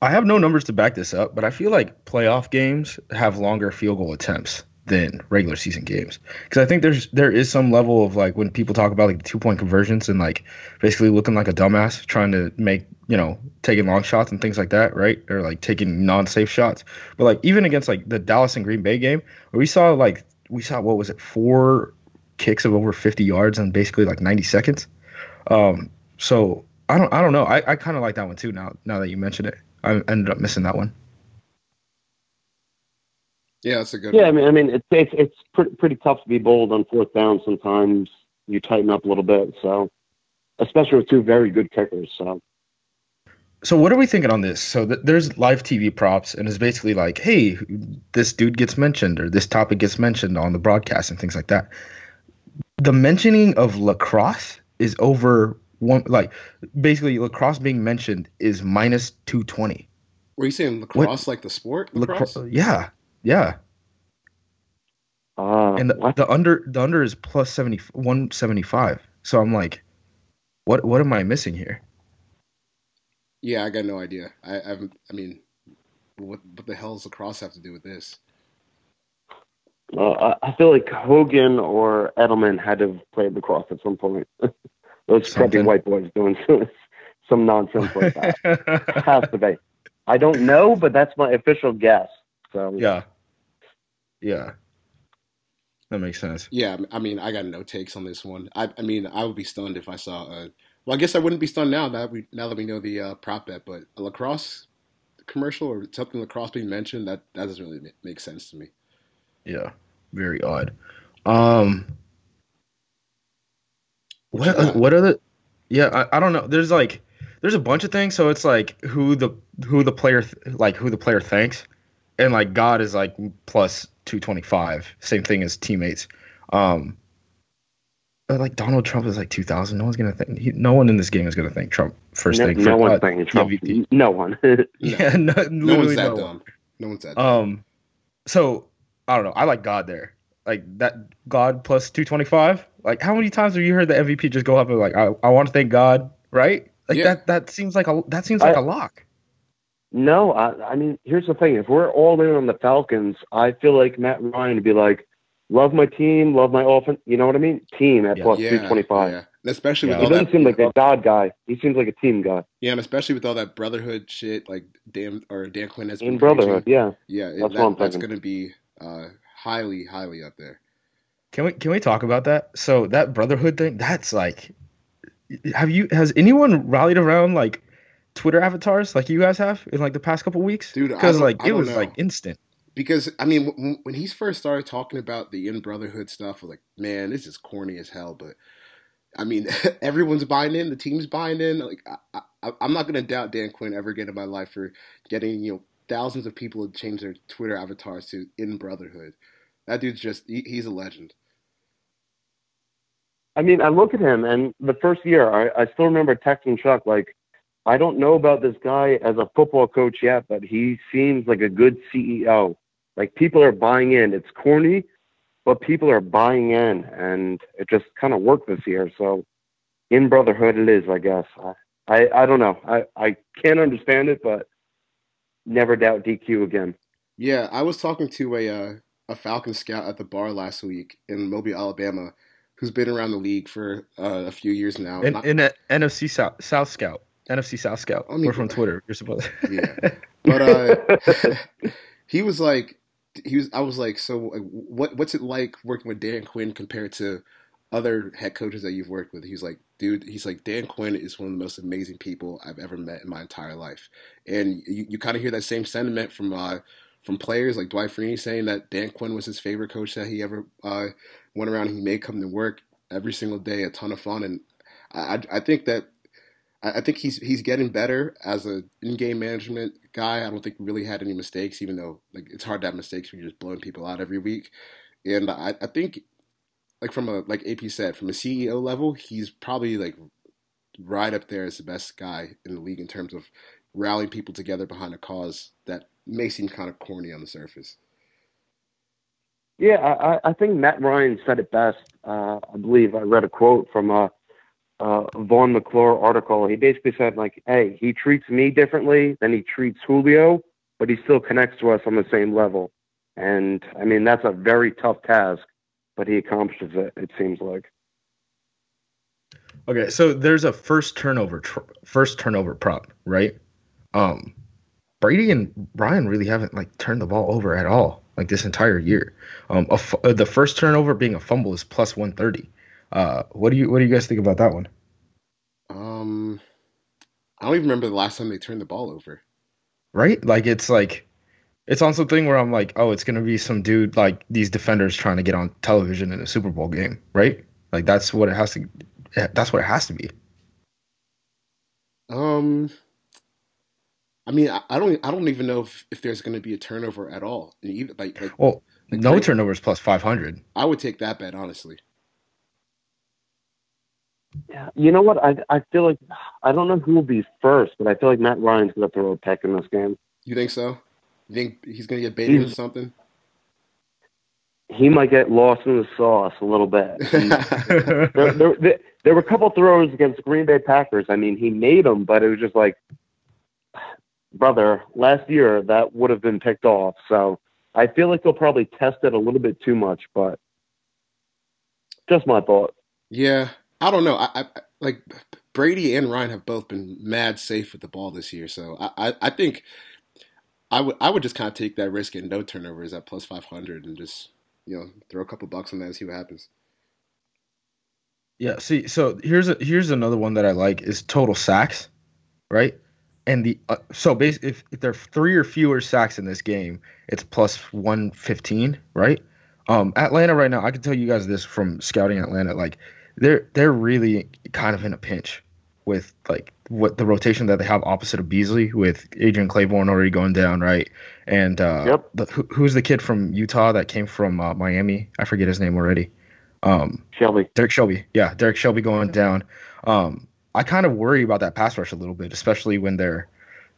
I have no numbers to back this up, but I feel like playoff games have longer field goal attempts than regular season games because I think there's there is some level of like when people talk about like two point conversions and like basically looking like a dumbass trying to make you know taking long shots and things like that, right? Or like taking non safe shots. But like even against like the Dallas and Green Bay game, where we saw like we saw what was it four kicks of over 50 yards in basically like 90 seconds. Um, so I don't I don't know. I, I kind of like that one too now now that you mentioned it. I ended up missing that one. Yeah, that's a good. Yeah, I mean, I mean, it's it's it's pretty pretty tough to be bold on fourth down. Sometimes you tighten up a little bit. So, especially with two very good kickers. So, So what are we thinking on this? So th- there's live TV props, and it's basically like, hey, this dude gets mentioned or this topic gets mentioned on the broadcast and things like that. the mentioning of lacrosse is over one like basically lacrosse being mentioned is minus 220 Were you saying lacrosse like the sport? Lacrosse? lacrosse yeah yeah Uh, and the, what? the under the under is plus 70 175 so i'm like what what am i missing here Yeah, I got no idea. I, I haven't. I mean, what what the hell does the cross have to do with this? Uh, I I feel like Hogan or Edelman had to have played lacrosse at some point. <laughs> Those scruffy Something. white boys doing <laughs> some, some nonsense like that. Has to be. I don't know, but that's my official guess. So yeah yeah that makes sense Yeah, I mean, I got no takes on this one. I, I mean, I would be stunned if I saw. A, well, I guess I wouldn't be stunned now that we now that we know the uh, prop bet, but a lacrosse commercial or something lacrosse being mentioned that that doesn't really make sense to me. Yeah, very odd. Um, What what what are the? Yeah, I, I don't know. There's like there's a bunch of things. So it's like who the who the player like who the player thanks, and like God is like plus two twenty five. Same thing as teammates. Um, but like Donald Trump is like two thousand. No one's gonna think. He, no one in this game is gonna thank Trump first no, thing. no for, one's uh, thinking Trump. MVP. No one. <laughs> <laughs> Yeah, no, No one's that no one. dumb. No one's that. dumb. Um, so I don't know. I like God there. Like that God plus two twenty five. Like how many times have you heard the MVP just go up and like I, I want to thank God, right? Like Yeah. that that seems like a that seems like I- a lock. No, I, I mean, here's the thing. If we're all in on the Falcons, I feel like Matt Ryan would be like, love my team, love my offense. You know what I mean? Team at Yeah. plus yeah, 225. yeah. And especially Yeah. with He doesn't that. seem like a God guy. He seems like a team guy. yeah, and especially with all that brotherhood shit, like Dan or Dan Quinn has been In brotherhood, preaching. yeah. Yeah, That's that- that's going to be uh, highly, highly up there. Can we can we talk about that? So that brotherhood thing, that's like, have you has anyone rallied around like Twitter avatars like you guys have in like the past couple weeks? Dude, because like it was know. like instant. because I mean, when, when he first started talking about the in brotherhood stuff, I was like, man, this is corny as hell. But I mean, <laughs> everyone's buying in, the team's buying in. Like, I, I, I'm not gonna doubt Dan Quinn ever again in my life for getting you know thousands of people to change their Twitter avatars to in brotherhood. That dude's just he, he's a legend. I mean, I look at him, and the first year, I, I still remember texting Chuck, like, I don't know about this guy as a football coach yet, but he seems like a good CEO. Like, people are buying in. It's corny, but people are buying in, and it just kind of worked this year. So, in brotherhood, it is, I guess. I, I, I don't know. I, I can't understand it, but never doubt DQ again. Yeah, I was talking to a uh, a Falcon scout at the bar last week in Mobile, Alabama, who's been around the league for uh, a few years now. In Not- in a NFC South South Scout, NFC South Scout. I mean, We're from Twitter. You're supposed. To. <laughs> yeah. but uh, <laughs> he was like, he was. I was like, so what? What's it like working with Dan Quinn compared to other head coaches that you've worked with? He's like, dude. He's like, Dan Quinn is one of the most amazing people I've ever met in my entire life, and you, you kind of hear that same sentiment from uh, from players like Dwight Freeney saying that Dan Quinn was his favorite coach that he ever uh, went around. He made come to work every single day, a ton of fun, and I, I- I think that I think he's he's getting better as a in-game management guy. I don't think he really had any mistakes, even though like it's hard to have mistakes when you're just blowing people out every week. And I, I think like from a like AP said, from a CEO level, he's probably like right up there as the best guy in the league in terms of rallying people together behind a cause that may seem kind of corny on the surface. Yeah, I, I- think Matt Ryan said it best. Uh, I believe I read a quote from a, a Vaughn McClure article. He basically said, like, hey, he treats me differently than he treats Julio, but he still connects to us on the same level. And I mean, that's a very tough task, but he accomplishes it, it seems like. Okay, so there's a first turnover tr- first turnover prop, right? Um Brady and Brian really haven't like turned the ball over at all like this entire year. Um uh, the first turnover being a fumble is plus 130. Uh what do you what do you guys think about that one? Um, I don't even remember the last time they turned the ball over. Right? Like it's like it's on something where I'm like, "Oh, it's going to be some dude like these defenders trying to get on television in a Super Bowl game," right? Like that's what it has to that's what it has to be. Um, I mean, I, I don't, I don't even know if, if there's going to be a turnover at all. Even like, like Well, Like, no turnovers plus 500. I would take that bet honestly. Yeah, you know what? I I feel like I don't know who will be first, but I feel like Matt Ryan's gonna throw a peck in this game. You think so? You think he's gonna get baited or something? He might get lost in the sauce a little bit. <laughs> there, there, there, there were a couple throws against Green Bay Packers. I mean, he made them, but it was just like, brother, last year that would have been picked off. So I feel like they'll probably test it a little bit too much, but just my thought. Yeah, I don't know. I, I like Brady and Ryan have both been mad safe with the ball this year, so I, I, I think I would I would just kind of take that risk and no turnovers at plus five hundred and just you know throw a couple bucks on that and see what happens. Yeah, see, so here's a here's another one that I like is total sacks, right? And the uh, so basically, if, if there are three or fewer sacks in this game, it's plus one fifteen, right? Um, Atlanta right now, I can tell you guys this from scouting Atlanta, like they're they're really kind of in a pinch with like what the rotation that they have opposite of Beasley with Adrian Clayborn already going down, right? And uh, Yep. the, who, who's the kid from Utah that came from uh, Miami? I forget his name already. Um, Shelby. Derrick Shelby. Yeah, Derrick Shelby going down. Um, I kind of worry about that pass rush a little bit, especially when they're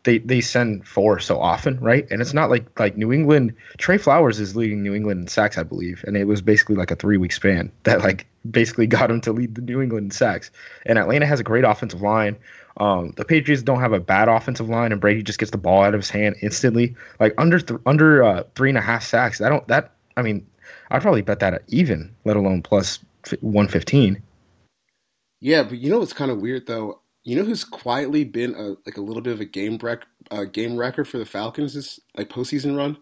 they they send four so often, right? And it's not like like New England. Trey Flowers is leading New England in sacks, I believe, and it was basically like a three week span <laughs> that like basically got him to lead the New England in sacks. And Atlanta has a great offensive line. Um, the Patriots don't have a bad offensive line, and Brady just gets the ball out of his hand instantly. Like under th- under uh, three and a half sacks. I don't that. I mean, I'd probably bet that at even, let alone plus one fifteen. Yeah, but you know what's kind of weird though? You know who's quietly been a like a little bit of a game wreck, uh, game record for the Falcons this like postseason run?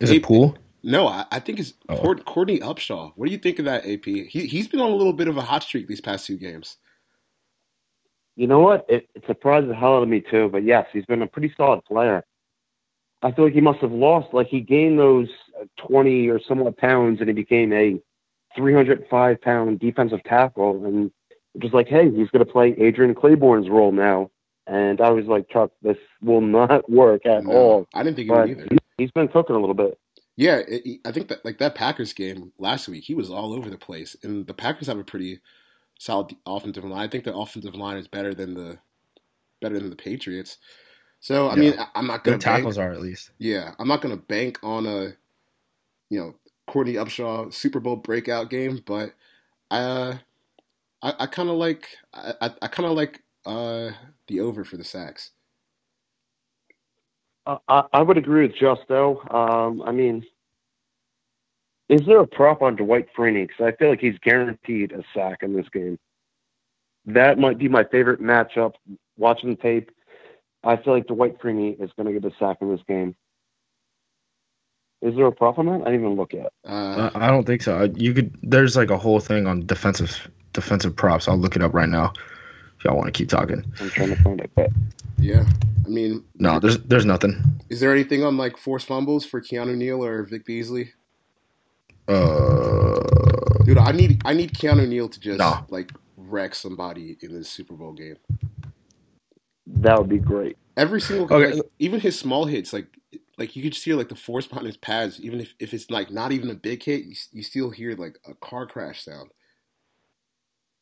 Is Hey, it pool? No, I, I think it's Oh. Courtney Upshaw. What do you think of that, AP? He he's been on a little bit of a hot streak these past two games. You know what? It, it surprised the hell out of me too. But yes, he's been a pretty solid player. I feel like he must have lost. Like he gained those uh, twenty or somewhat pounds, and he became a three hundred five pound defensive tackle. And it was like, hey, he's going to play Adrian Clayborn's role now. And I was like, Chuck, this will not <laughs> work at No, all. I didn't think he But would either. he, he's been cooking a little bit. Yeah, it, it- I think that like that Packers game last week, he was all over the place, and the Packers have a pretty solid offensive line. I think the offensive line is better than the better than the Patriots. So I Yeah. mean, I, I'm not Their going to bank. tackles are at least. Yeah, I'm not going to bank on a you know Courtney Upshaw Super Bowl breakout game, but uh, I I kind of like I I, I kind of like uh the over for the sacks. Uh, I, I would agree with Justo. Um, I mean, is there a prop on Dwight Freeney? Because I feel like he's guaranteed a sack in this game. That might be my favorite matchup. Watching the tape, I feel like Dwight Freeney is going to get a sack in this game. Is there a prop on that? I didn't even look at. Uh, I I don't think so. You could. There's like a whole thing on defensive defensive props. I'll look it up right now. If y'all want to keep talking. I'm trying to find it. But yeah, I mean, No, there's there's nothing. Is there anything on like forced fumbles for Keanu Neal or Vic Beasley? Uh, Dude, I need I need Keanu Neal to just No. like wreck somebody in this Super Bowl game. that would be great. Every single Okay. like, even his small hits, like like you could just hear like the force behind his pads. Even if, if it's like not even a big hit, you, you still hear like a car crash sound.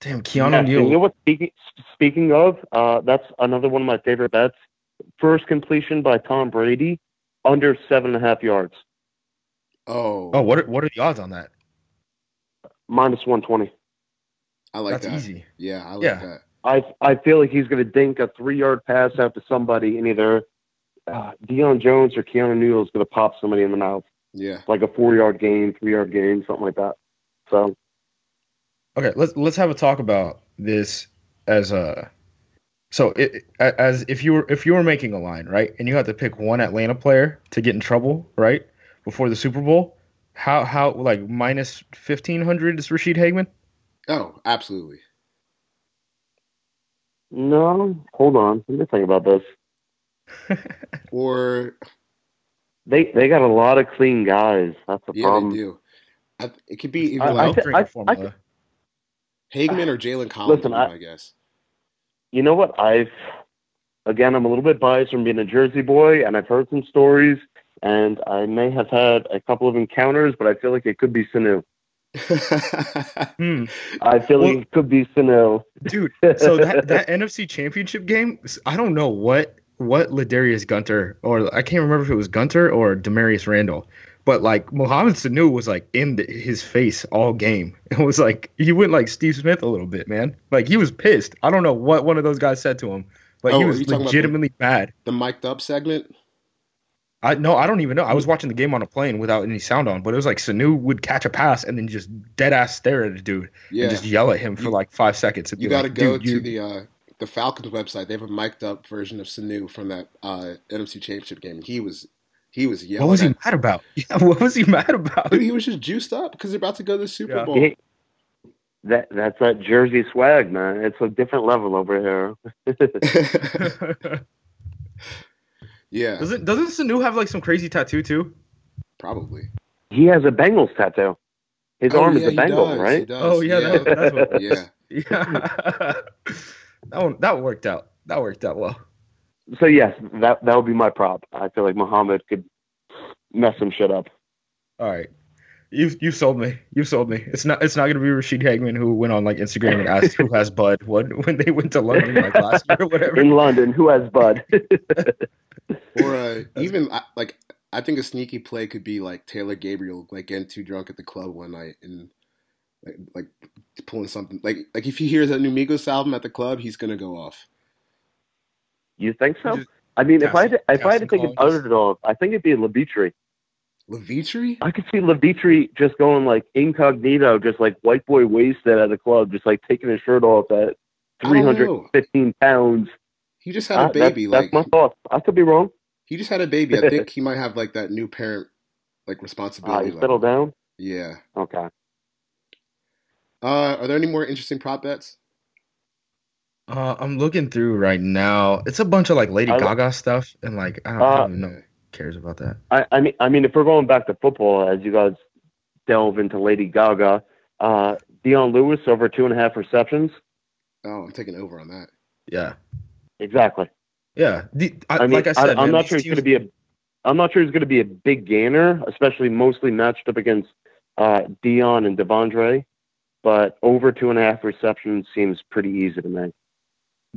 Damn, Keanu Yes, and You know what? Speaking speaking of, uh, that's another one of my favorite bets. First completion by Tom Brady, under seven and a half yards, Oh, Oh, what are, what are the odds on that? minus one twenty. I like That's that. easy. Yeah, I like Yeah. that. I I feel like he's going to dink a three yard pass out to somebody, and either uh, Deion Jones or Keanu Neal is going to pop somebody in the mouth, Yeah, like a four yard gain, three yard gain, something like that. So Okay, let's let's have a talk about this as a. So it, as if you were if you were making a line right, and you had to pick one Atlanta player to get in trouble right before the Super Bowl, how how like minus fifteen hundred is Ra'Shede Hageman? Oh, absolutely. no, hold on, let me think about this. <laughs> Or They they got a lot of clean guys. That's the yeah, problem. they do. I, it could be I- either I like thi- Drink the I- formula. Hageman or Jalen Collins. Listen, I, I- I guess. You know what? I've again, I'm a little bit biased from being a Jersey boy, and I've heard some stories, and I may have had a couple of encounters, but I feel like it could be Sanu. <laughs> Hmm. I feel Well- like it could be Sanu. dude. <laughs> So that that NFC Championship game, I don't know what what Ladarius Gunter or I can't remember if it was Gunter or Damarious Randall, but like Mohamed Sanu was like in the, his face all game. <laughs> It was like he went like Steve Smith a little bit, man. Like he was pissed. I don't know what one of those guys said to him, but Oh, he was about the- legitimately bad. the mic'd up segment. I no, I don't even know. I was watching the game on a plane without any sound on, but it was like Sanu would catch a pass and then just dead ass stare at a dude Yeah, and just yell at him for like five seconds. you got to like, go to you- the uh, the Falcons website. They have a mic'd up version of Sanu from that uh, NFC Championship game. He was he was yelling. What was he at- mad about? <laughs> Yeah, what was he mad about? Dude, he was just juiced up because they're about to go to the Super Yeah. Bowl. Yeah. That that's that Jersey swag, man. It's a different level over here. <laughs> <laughs> yeah, doesn't doesn't Sanu have like some crazy tattoo too? probably. he has a Bengals tattoo. His Oh, arm yeah, is a Bengal, does, right? does, Oh yeah, That, that's what. yeah. Yeah, that one that worked out. That worked out well. So yes, that that would be my prop. I feel like Mohamed could mess some shit up. All right, you you sold me. You sold me. It's not it's not gonna be Ra'Shede Hageman who went on like Instagram and asked who has Bud <laughs> what when they went to London like last year or whatever. In London, who has Bud? <laughs> Or uh, even like I think a sneaky play could be like Taylor Gabriel like getting too drunk at the club one night and like like pulling something like like if he hears that new Migos album at the club, he's gonna go off. You think so? Just I mean, if I had to, if I had to casting take an calls. underdog, I think it'd be Levitri. Levitri? I could see Levitri just going like incognito, just like white boy wasted at a club, just like taking his shirt off at I don't know. 315 pounds. He just had Uh, a baby. that's, like that's my thought. I could be wrong. he just had a baby. I <laughs> think he might have like that new parent like Uh, responsibility. you level. settle down. Yeah. Okay. Uh, are there any more interesting prop bets? Uh, I'm looking through right now. It's a bunch of like Lady I- Gaga stuff and like I don't, Uh, I don't even know cares about that. I, I mean, I mean, if we're going back to football, as you guys delve into Lady Gaga, uh, Dion Lewis over two and a half receptions. Oh, I'm taking over on that. Yeah, Exactly. yeah. The, I, I mean, like I said, am man, not sure he's going to be a. I'm not sure he's going to be a big gainer, especially mostly matched up against uh, Deion and De'Vondre. But over two and a half receptions seems pretty easy to me.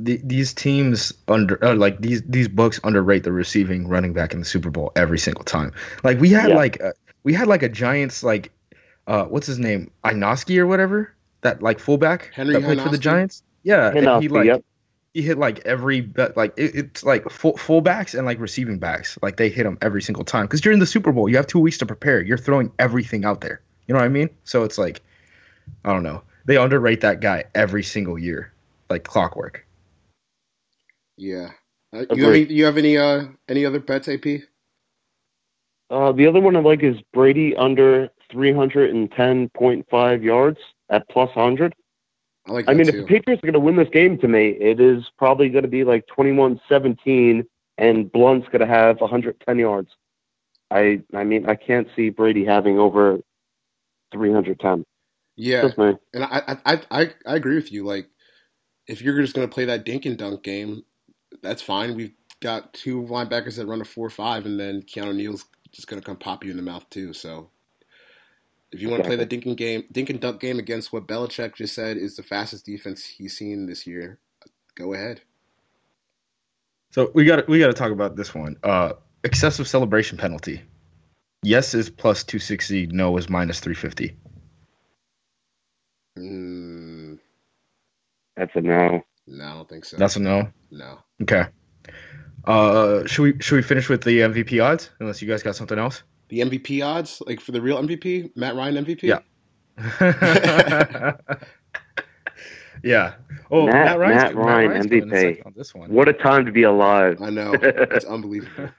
The, these teams under uh, like these these books underrate the receiving running back in the Super Bowl every single time. Like we had Yeah. like a, we had like a Giants like uh what's his name Hynoski or whatever that like fullback Henry that played for the Giants. Yeah, and he like yep. he hit like every bet like it, it's like full fullbacks and like receiving backs like they hit him every single time because during the Super Bowl you have two weeks to prepare. You're throwing everything out there. You know what I mean? So it's like I don't know. They underrate that guy every single year, like clockwork. Yeah. Uh, you have any, you have any uh any other bets, AP? Uh, the other one I like is Brady under 310.5 yards at plus 100. I like I mean, if the Patriots are going to win this game to me, it is probably going to be like 21-17, and Blount's going to have 110 yards. I I mean, I can't see Brady having over 310. yeah, and I, I I I agree with you. Like, if you're just gonna play that dink and dunk game, that's fine. We've got two linebackers that run a four five, and then Keanu Neal's just gonna come pop you in the mouth too. So, if you want to play the dink and game, dink and dunk game against what Belichick just said is the fastest defense he's seen this year, go ahead. So we got we got to talk about this one. Uh, excessive celebration penalty. Yes is plus two sixty. No is minus three fifty. Mm, That's a no. No, I don't think so. That's a no. no. Okay. Uh, should we should we finish with the MVP odds? Unless you guys got something else. The MVP odds, like for the real MVP, Matt Ryan MVP. Yeah. <laughs> yeah. Oh, Matt- Matt, Ryan's, Matt Ryan, Ryan's MVP. on this one. What a time to be alive I know <laughs> it's unbelievable.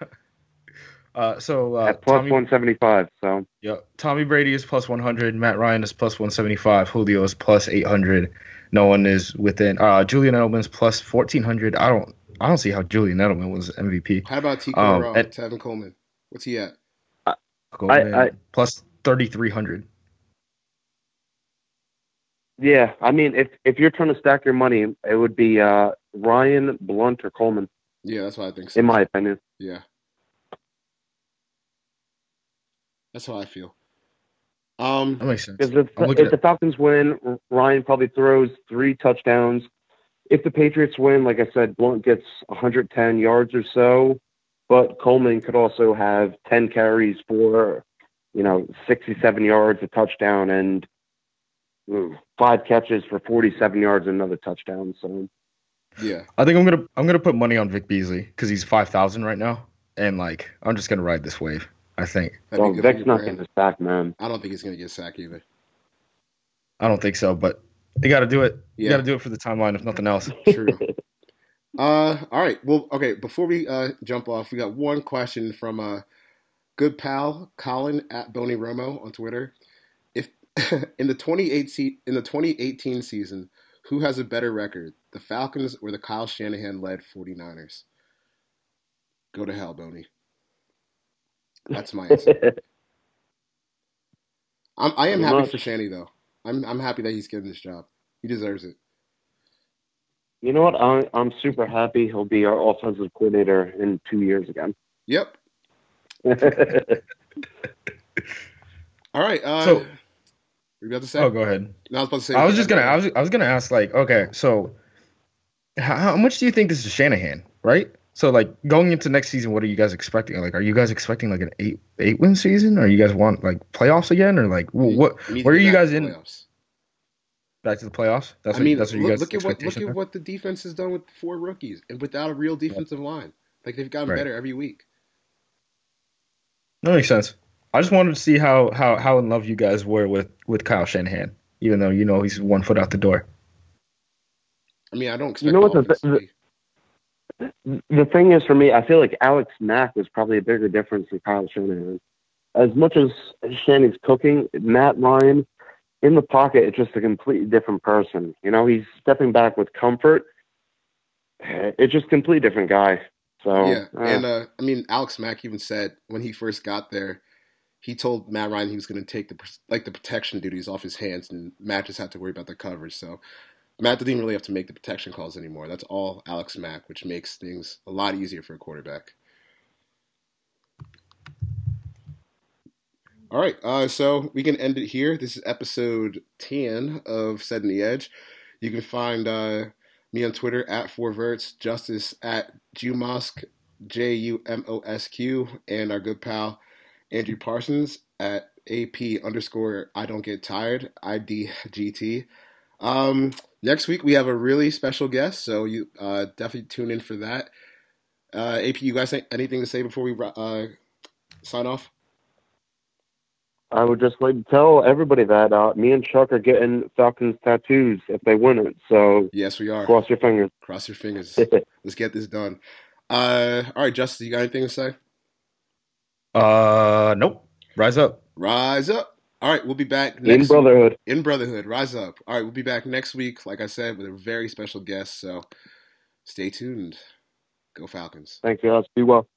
Uh, so uh, at plus Tommy, 175. So yeah, Tommy Brady is plus one hundred. Matt Ryan is plus one seventy five. Julio is plus eight hundred. No one is within. Uh, Julian Edelman's plus fourteen hundred. I don't. I don't see how Julian Edelman was MVP. How about Tico Um, Rowe, and- Tevin Coleman? What's he at? Goldman, I- plus thirty three hundred. yeah, I mean, if if you're trying to stack your money, it would be uh, Ryan Blount or Coleman, Yeah, that's what I think. So. in my opinion. Yeah, that's how I feel. Um, That makes sense. Because if, I'm if the Falcons win, Ryan probably throws three touchdowns. If the Patriots win, like I said, Blount gets 110 yards or so, but Coleman could also have 10 carries for, you know, 67 yards, a touchdown, and mm, five catches for 47 yards, and another touchdown. So yeah. I think I'm gonna I'm gonna put money on Vic Beasley because he's five thousand right now, and like I'm just gonna ride this wave. I think. That'd well, be good for Vic's not brand. getting sacked, man. I don't think he's gonna get sacked either. I don't think so, but they got to do it. You got to do it for the timeline, if nothing else. <laughs> True. uh, all right. Well, okay. Before we uh, jump off, we got one question from uh, good pal Colin at Boney Romo on Twitter. If <laughs> in the 2018 in the 2018 season, who has a better record, the Falcons or the Kyle Shanahan led 49ers? Go to hell, Boney. That's my answer. <laughs> I'm, I am happy much. for Shanny though. I'm I'm happy that he's getting this job. He deserves it. You know what? I'm I'm super happy he'll be our offensive coordinator in two years again. Yep. <laughs> All right. Uh, So- what you about to say? Oh, go ahead. No, I was about to say. I was just gonna I was I was gonna ask like okay so how, how much do you think this is Shanahan right so like going into next season what are you guys expecting like are you guys expecting like an eight eight win season or you guys want like playoffs again or like wh- what You need to where are you guys in playoffs. back to the playoffs that's I what, mean, that's what you look, guys look at what look at far? what the defense has done with four rookies and without a real defensive line. Like they've gotten Right. better every week. that makes sense I just wanted to see how how how in love you guys were with with Kyle Shanahan even though you know he's one foot out the door I mean, I don't expect You know what the- offense to the- thing is for me, I feel like Alex Mack was probably a bigger difference than Kyle Shanahan. As much as Shanahan's cooking, Matt Ryan in the pocket is just a completely different person. You know, he's stepping back with comfort. It's just a completely different guy. So yeah, uh, and uh, I mean, Alex Mack even said when he first got there, he told Matt Ryan he was going to take the like the protection duties off his hands, and Matt just had to worry about the coverage. So Matt didn't really have to make the protection calls anymore. That's all Alex Mack, which makes things a lot easier for a quarterback. All right, uh, so we can end it here. This is episode 10 of Setting the Edge. You can find uh, me on Twitter at Four Verts, Justice at Jumosq, J U M O S Q, and our good pal Andrew Parsons at AP underscore I don't get tired, IDGT. Um, next week we have a really special guest, so you uh, definitely tune in for that. Uh, AP, you guys anything to say before we uh, sign off? I would just like to tell everybody that uh, me and Chuck are getting Falcons tattoos if they win it. So Yes, we are. cross your fingers. Cross your fingers. <laughs> Let's get this done. Uh, all right, Justice, you got anything to say? uh nope rise up Rise up. All right, we'll be back In next brotherhood. in Brotherhood. Rise up. All right, we'll be back next week, like I said, with a very special guest. So stay tuned. Go Falcons. Thank you. guys. Be well.